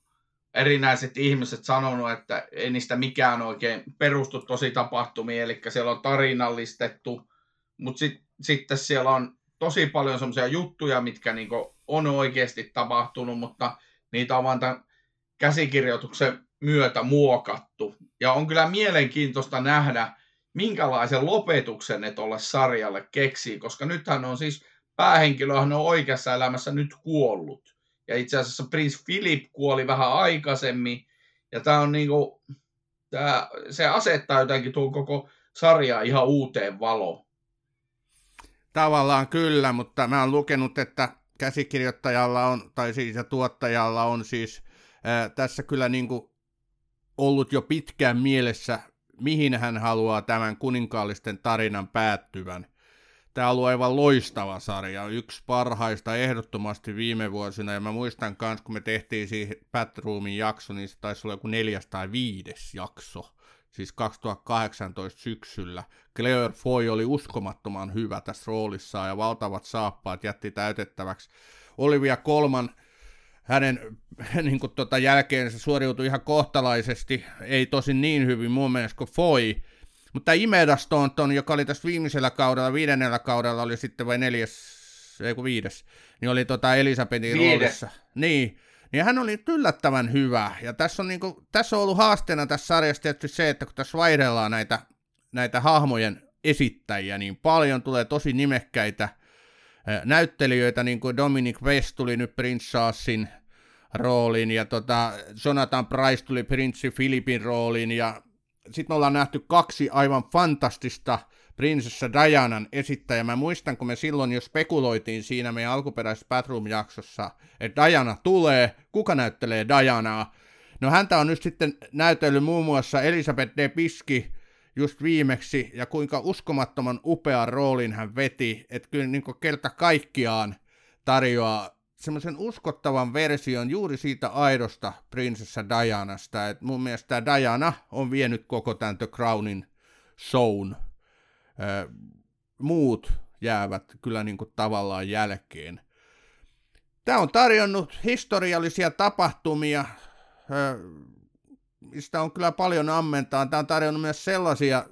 Speaker 3: erinäiset ihmiset sanonut, että ei niistä mikään oikein perustu tosi tapahtumiin, eli siellä on tarinallistettu, mutta sit, sitten siellä on tosi paljon semmoisia juttuja, mitkä niinku on oikeasti tapahtunut, mutta niitä on vaan tämän käsikirjoituksen myötä muokattu. Ja on kyllä mielenkiintoista nähdä, minkälaisen lopetuksen ne tuolle sarjalle keksii, koska nythän on siis päähenkilöhän on oikeassa elämässä nyt kuollut. Ja itse asiassa Prince Philip kuoli vähän aikaisemmin. Ja tämä on niinku, tää, se asettaa jotenkin tuon koko sarjaa ihan uuteen valoon.
Speaker 2: Tavallaan kyllä, mutta mä oon lukenut, että käsikirjoittajalla on, tai siis ja tuottajalla on siis ää, tässä kyllä niinku ollut jo pitkään mielessä, mihin hän haluaa tämän kuninkaallisten tarinan päättyvän. Tämä on ollut aivan loistava sarja, yksi parhaista ehdottomasti viime vuosina, ja mä muistan myös, kun me tehtiin siihen Batroomin jakso, niin se taisi olla joku neljäs tai viides jakso, siis 2018 syksyllä. Claire Foy oli uskomattoman hyvä tässä roolissa ja valtavat saappaat jätti täytettäväksi. Olivia Kolman hänen niin kuin, tota, jälkeen se suoriutui ihan kohtalaisesti, ei tosin niin hyvin mun mielestä kuin Foy, mutta Imeda Staunton, joka oli tässä viimeisellä kaudella, viidennellä kaudella, oli sitten vai neljäs, ei kun viides, niin oli tota Elisabetin
Speaker 3: Viides.
Speaker 2: roolissa. Niin, niin hän oli yllättävän hyvä. Ja tässä on, niinku, tässä on ollut haasteena tässä sarjassa tietysti se, että kun tässä vaihdellaan näitä, näitä hahmojen esittäjiä niin paljon, tulee tosi nimekkäitä näyttelijöitä, niin kuin Dominic West tuli nyt Prince Charlesin rooliin, ja tota, Jonathan Price tuli Prinssi Philipin rooliin, ja sitten me ollaan nähty kaksi aivan fantastista prinsessa Dianan esittäjää. Mä muistan, kun me silloin jo spekuloitiin siinä meidän alkuperäisessä Batroom-jaksossa, että Diana tulee, kuka näyttelee Dianaa. No häntä on nyt sitten näytellyt muun muassa Elisabeth de Piski just viimeksi, ja kuinka uskomattoman upean roolin hän veti, että kyllä niin kerta kaikkiaan tarjoaa semmoisen uskottavan version juuri siitä aidosta prinsessa Dianasta, että mun mielestä Diana on vienyt koko tämän The Crownin shown. Muut jäävät kyllä niin kuin tavallaan jälkeen. Tämä on tarjonnut historiallisia tapahtumia, mistä on kyllä paljon ammentaa. Tämä on tarjonnut myös sellaisia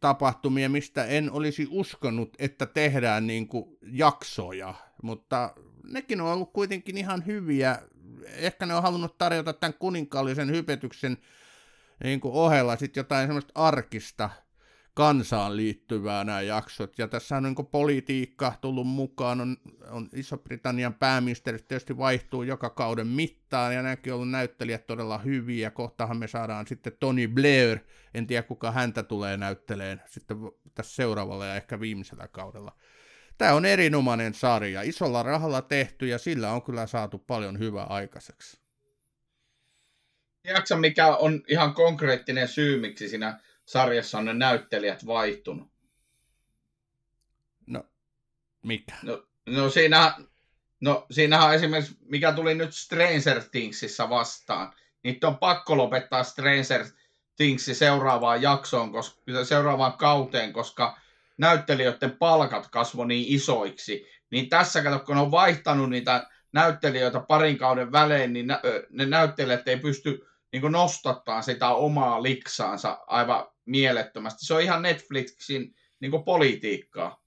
Speaker 2: tapahtumia, mistä en olisi uskonut, että tehdään niin kuin jaksoja, mutta nekin on ollut kuitenkin ihan hyviä. Ehkä ne on halunnut tarjota tämän kuninkaallisen hypetyksen niin kuin ohella sitten jotain semmoista arkista kansaan liittyvää nämä jaksot. Ja tässä on niin politiikka tullut mukaan, on, on Iso-Britannian pääministeri tietysti vaihtuu joka kauden mittaan, ja nämäkin on ollut näyttelijät todella hyviä. Kohtahan me saadaan sitten Tony Blair, en tiedä kuka häntä tulee näytteleen sitten tässä seuraavalla ja ehkä viimeisellä kaudella. Tämä on erinomainen sarja, isolla rahalla tehty, ja sillä on kyllä saatu paljon hyvää aikaiseksi.
Speaker 3: Tiedätkö, mikä on ihan konkreettinen syy, miksi siinä sarjassa on ne näyttelijät vaihtunut?
Speaker 2: No, mikä?
Speaker 3: No, no, siinä, no siinähän on esimerkiksi, mikä tuli nyt Stranger Thingsissa vastaan, niin on pakko lopettaa Stranger Things seuraavaan jaksoon, koska, seuraavaan kauteen, koska näyttelijöiden palkat kasvoi niin isoiksi. Niin tässä, kato, kun on vaihtanut niitä näyttelijöitä parin kauden välein, niin nä- ne näyttelijät ei pysty niin nostattaa sitä omaa liksaansa aivan mielettömästi. Se on ihan Netflixin niin politiikkaa.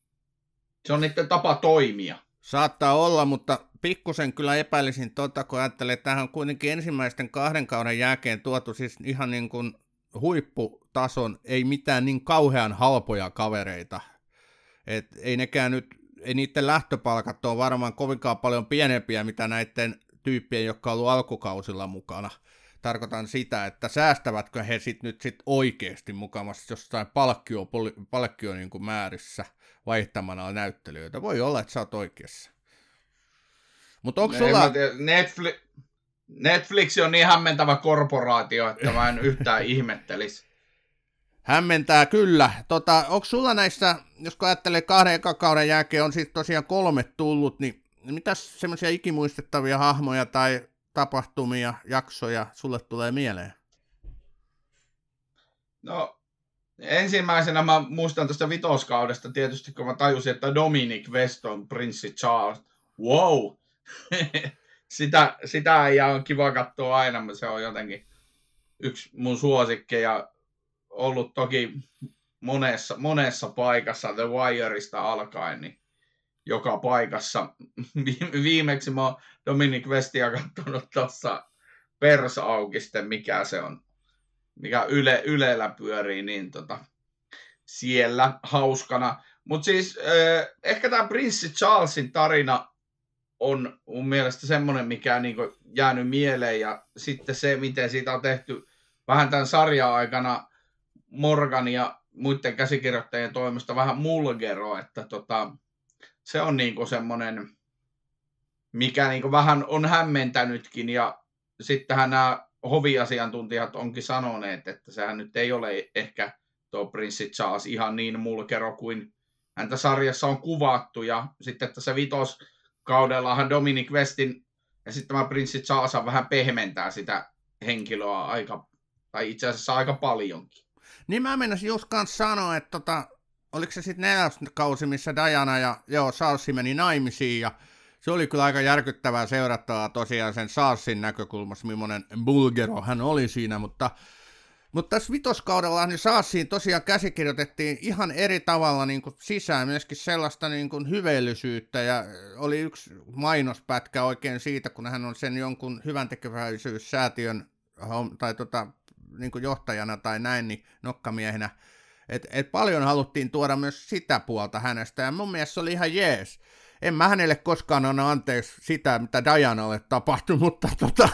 Speaker 3: Se on niiden tapa toimia.
Speaker 2: Saattaa olla, mutta pikkusen kyllä epäilisin tota, kun ajattelee, että tähän on kuitenkin ensimmäisten kahden kauden jälkeen tuotu siis ihan niin kuin huipputason, ei mitään niin kauhean halpoja kavereita. Et ei nekään nyt, ei niiden lähtöpalkat ole varmaan kovinkaan paljon pienempiä, mitä näiden tyyppien, jotka on ollut alkukausilla mukana. Tarkoitan sitä, että säästävätkö he sit nyt sit oikeasti mukamassa jostain palkkio, palkkio niin kuin määrissä vaihtamana näyttelijöitä. Voi olla, että sä oot oikeassa. Mutta onko sulla...
Speaker 3: Netflix, Netflix on niin hämmentävä korporaatio, että mä en yhtään ihmettelisi.
Speaker 2: Hämmentää kyllä. Tota, onko sulla näissä, jos ajattelee kahden kauden jälkeen, on sitten tosiaan kolme tullut, niin mitä semmoisia ikimuistettavia hahmoja tai tapahtumia, jaksoja sulle tulee mieleen?
Speaker 3: No, ensimmäisenä mä muistan tuosta vitoskaudesta tietysti, kun mä tajusin, että Dominic West on prinssi Charles. Wow! sitä, sitä ei ole kiva katsoa aina, mutta se on jotenkin yksi mun suosikkeja ollut toki monessa, monessa paikassa The Wireista alkaen, niin joka paikassa. Viimeksi mä oon Dominic Westia katsonut tuossa Persaukisten, mikä se on, mikä yle, Ylellä pyörii, niin tota, siellä hauskana. Mutta siis eh, ehkä tämä Prinssi Charlesin tarina on mun mielestä semmoinen, mikä on niin jäänyt mieleen ja sitten se, miten siitä on tehty vähän tämän sarjan aikana Morgan ja muiden käsikirjoittajien toimesta vähän mulgero, että tota, se on niin semmoinen, mikä niin vähän on hämmentänytkin ja sittenhän nämä hoviasiantuntijat onkin sanoneet, että sehän nyt ei ole ehkä tuo Prinssi Charles ihan niin mulkero kuin häntä sarjassa on kuvattu ja sitten tässä vitos kaudellahan Dominic Westin ja sitten tämä Prinssi Charles vähän pehmentää sitä henkilöä aika, tai itse asiassa aika paljonkin.
Speaker 2: Niin mä menisin just kanssa sanoa, että tota, oliko se sitten neljäs kausi, missä Diana ja joo, Charles meni naimisiin ja se oli kyllä aika järkyttävää seurattavaa tosiaan sen Saassin näkökulmasta, millainen Bulgero hän oli siinä, mutta mutta tässä vitoskaudella niin Saassiin tosiaan käsikirjoitettiin ihan eri tavalla niin kuin sisään myöskin sellaista niin kuin hyveellisyyttä ja oli yksi mainospätkä oikein siitä, kun hän on sen jonkun hyvän tai tota, niin kuin johtajana tai näin, niin nokkamiehenä, et, et paljon haluttiin tuoda myös sitä puolta hänestä ja mun mielestä se oli ihan jees en mä hänelle koskaan anna anteeksi sitä, mitä Dianalle tapahtui, mutta tota,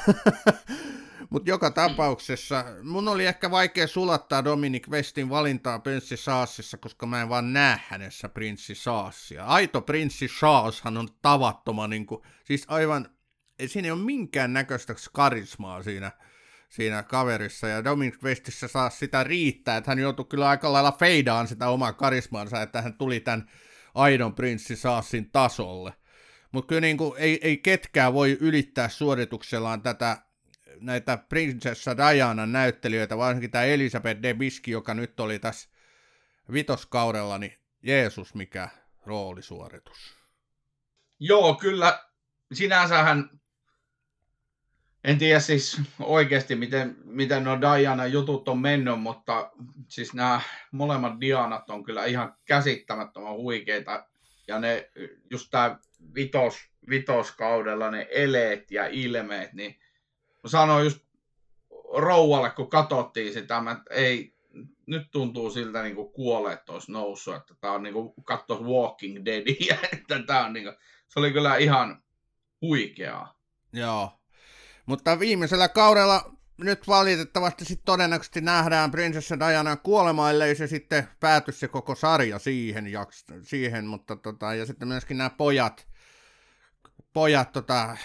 Speaker 2: Mutta joka tapauksessa mun oli ehkä vaikea sulattaa Dominic Westin valintaa Prinssi Saassissa, koska mä en vaan näe hänessä Prinssi Saassia. Aito Prinssi Saashan on tavattoman, niin kuin, siis aivan, siinä ei ole minkään näköistä karismaa siinä, siinä kaverissa, ja Dominic Westissä saa sitä riittää, että hän joutui kyllä aika lailla feidaan sitä omaa karismaansa, että hän tuli tämän aidon Prinssi Saassin tasolle. Mutta kyllä niin kuin, ei, ei ketkään voi ylittää suorituksellaan tätä näitä Prinsessa Diana näyttelijöitä, varsinkin tämä Elisabeth Debiski, joka nyt oli tässä vitoskaudella, niin Jeesus, mikä roolisuoritus.
Speaker 3: Joo, kyllä. Sinänsähän en tiedä siis oikeasti, miten, miten no Diana jutut on mennyt, mutta siis nämä molemmat Dianat on kyllä ihan käsittämättömän huikeita. Ja ne, just tämä vitos, vitoskaudella ne eleet ja ilmeet, niin sanoin just rouvalle, kun katsottiin sitä, että ei, nyt tuntuu siltä niin kuin kuolleet olisi noussut, että tämä on niin kuin katsoa Walking Deadia, että tämä on niin kuin, se oli kyllä ihan huikeaa.
Speaker 2: Joo, mutta viimeisellä kaudella nyt valitettavasti sitten todennäköisesti nähdään Prinsessa Diana kuolema, ellei se sitten pääty se koko sarja siihen, siihen mutta tota, ja sitten myöskin nämä pojat, pojat tota,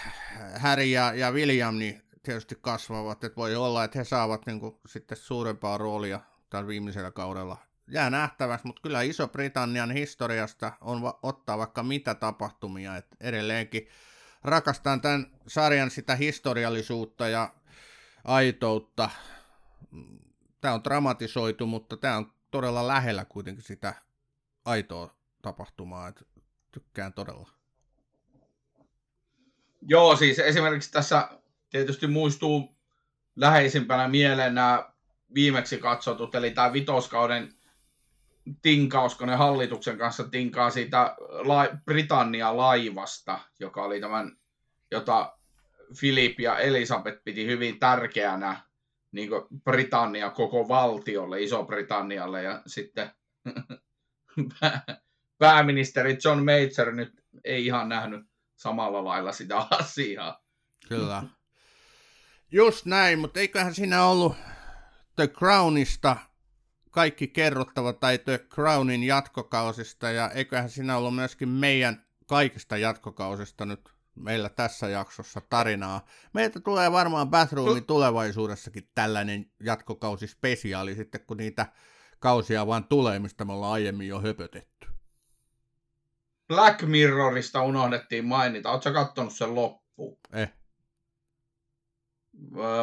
Speaker 2: Harry ja, ja William, niin tietysti kasvavat, että voi olla, että he saavat niin kuin, sitten suurempaa roolia tällä viimeisellä kaudella. Jää nähtäväksi, mutta kyllä Iso-Britannian historiasta on va- ottaa vaikka mitä tapahtumia, että edelleenkin rakastan tämän sarjan sitä historiallisuutta ja aitoutta. Tämä on dramatisoitu, mutta tämä on todella lähellä kuitenkin sitä aitoa tapahtumaa, että tykkään todella.
Speaker 3: Joo, siis esimerkiksi tässä tietysti muistuu läheisimpänä mieleen nämä viimeksi katsotut, eli tämä vitoskauden tinkaus, kun ne hallituksen kanssa tinkaa siitä la- Britannia laivasta, joka oli tämän, jota Filip ja Elisabeth piti hyvin tärkeänä niin Britannia koko valtiolle, Iso-Britannialle, ja sitten pääministeri John Major nyt ei ihan nähnyt samalla lailla sitä asiaa.
Speaker 2: Kyllä. Just näin, mutta eiköhän siinä ollut The Crownista kaikki kerrottava tai The Crownin jatkokausista ja eiköhän siinä ollut myöskin meidän kaikista jatkokausista nyt meillä tässä jaksossa tarinaa. Meiltä tulee varmaan Bathroomin tulevaisuudessakin tällainen jatkokausi spesiaali sitten, kun niitä kausia vaan tulee, mistä me ollaan aiemmin jo höpötetty.
Speaker 3: Black Mirrorista unohdettiin mainita. Oletko katsonut sen loppuun?
Speaker 2: Eh.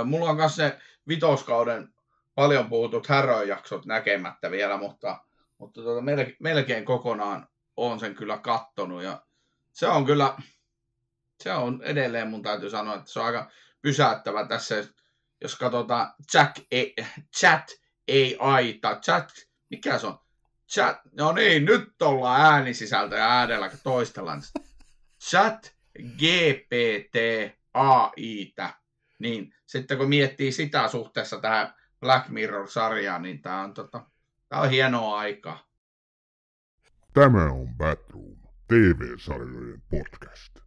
Speaker 3: Mulla on myös se vitoskauden paljon puhutut häröjaksot näkemättä vielä, mutta, mutta tuota, melkein, melkein kokonaan on sen kyllä kattonut ja se on kyllä, se on edelleen mun täytyy sanoa, että se on aika pysäyttävä tässä, jos katsotaan chat, chat AI chat, mikä se on? Chat, no niin, nyt ollaan äänisisältö ja äänellä, toistellaan. Chat GPT AI-tä niin sitten kun miettii sitä suhteessa tähän Black Mirror-sarjaan, niin tämä on, tota, tää on hienoa aikaa.
Speaker 1: Tämä on Batroom, TV-sarjojen podcast.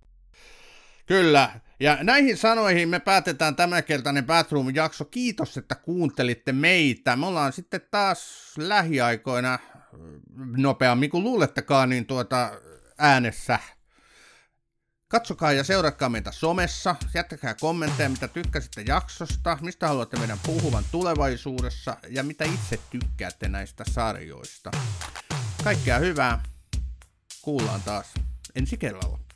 Speaker 2: Kyllä, ja näihin sanoihin me päätetään tämänkertainen Batroom-jakso. Kiitos, että kuuntelitte meitä. Me ollaan sitten taas lähiaikoina nopeammin kuin luulettekaan, niin tuota äänessä Katsokaa ja seuratkaa meitä somessa, jättäkää kommentteja, mitä tykkäsitte jaksosta, mistä haluatte meidän puhuvan tulevaisuudessa ja mitä itse tykkäätte näistä sarjoista. Kaikkea hyvää, kuullaan taas ensi kerralla.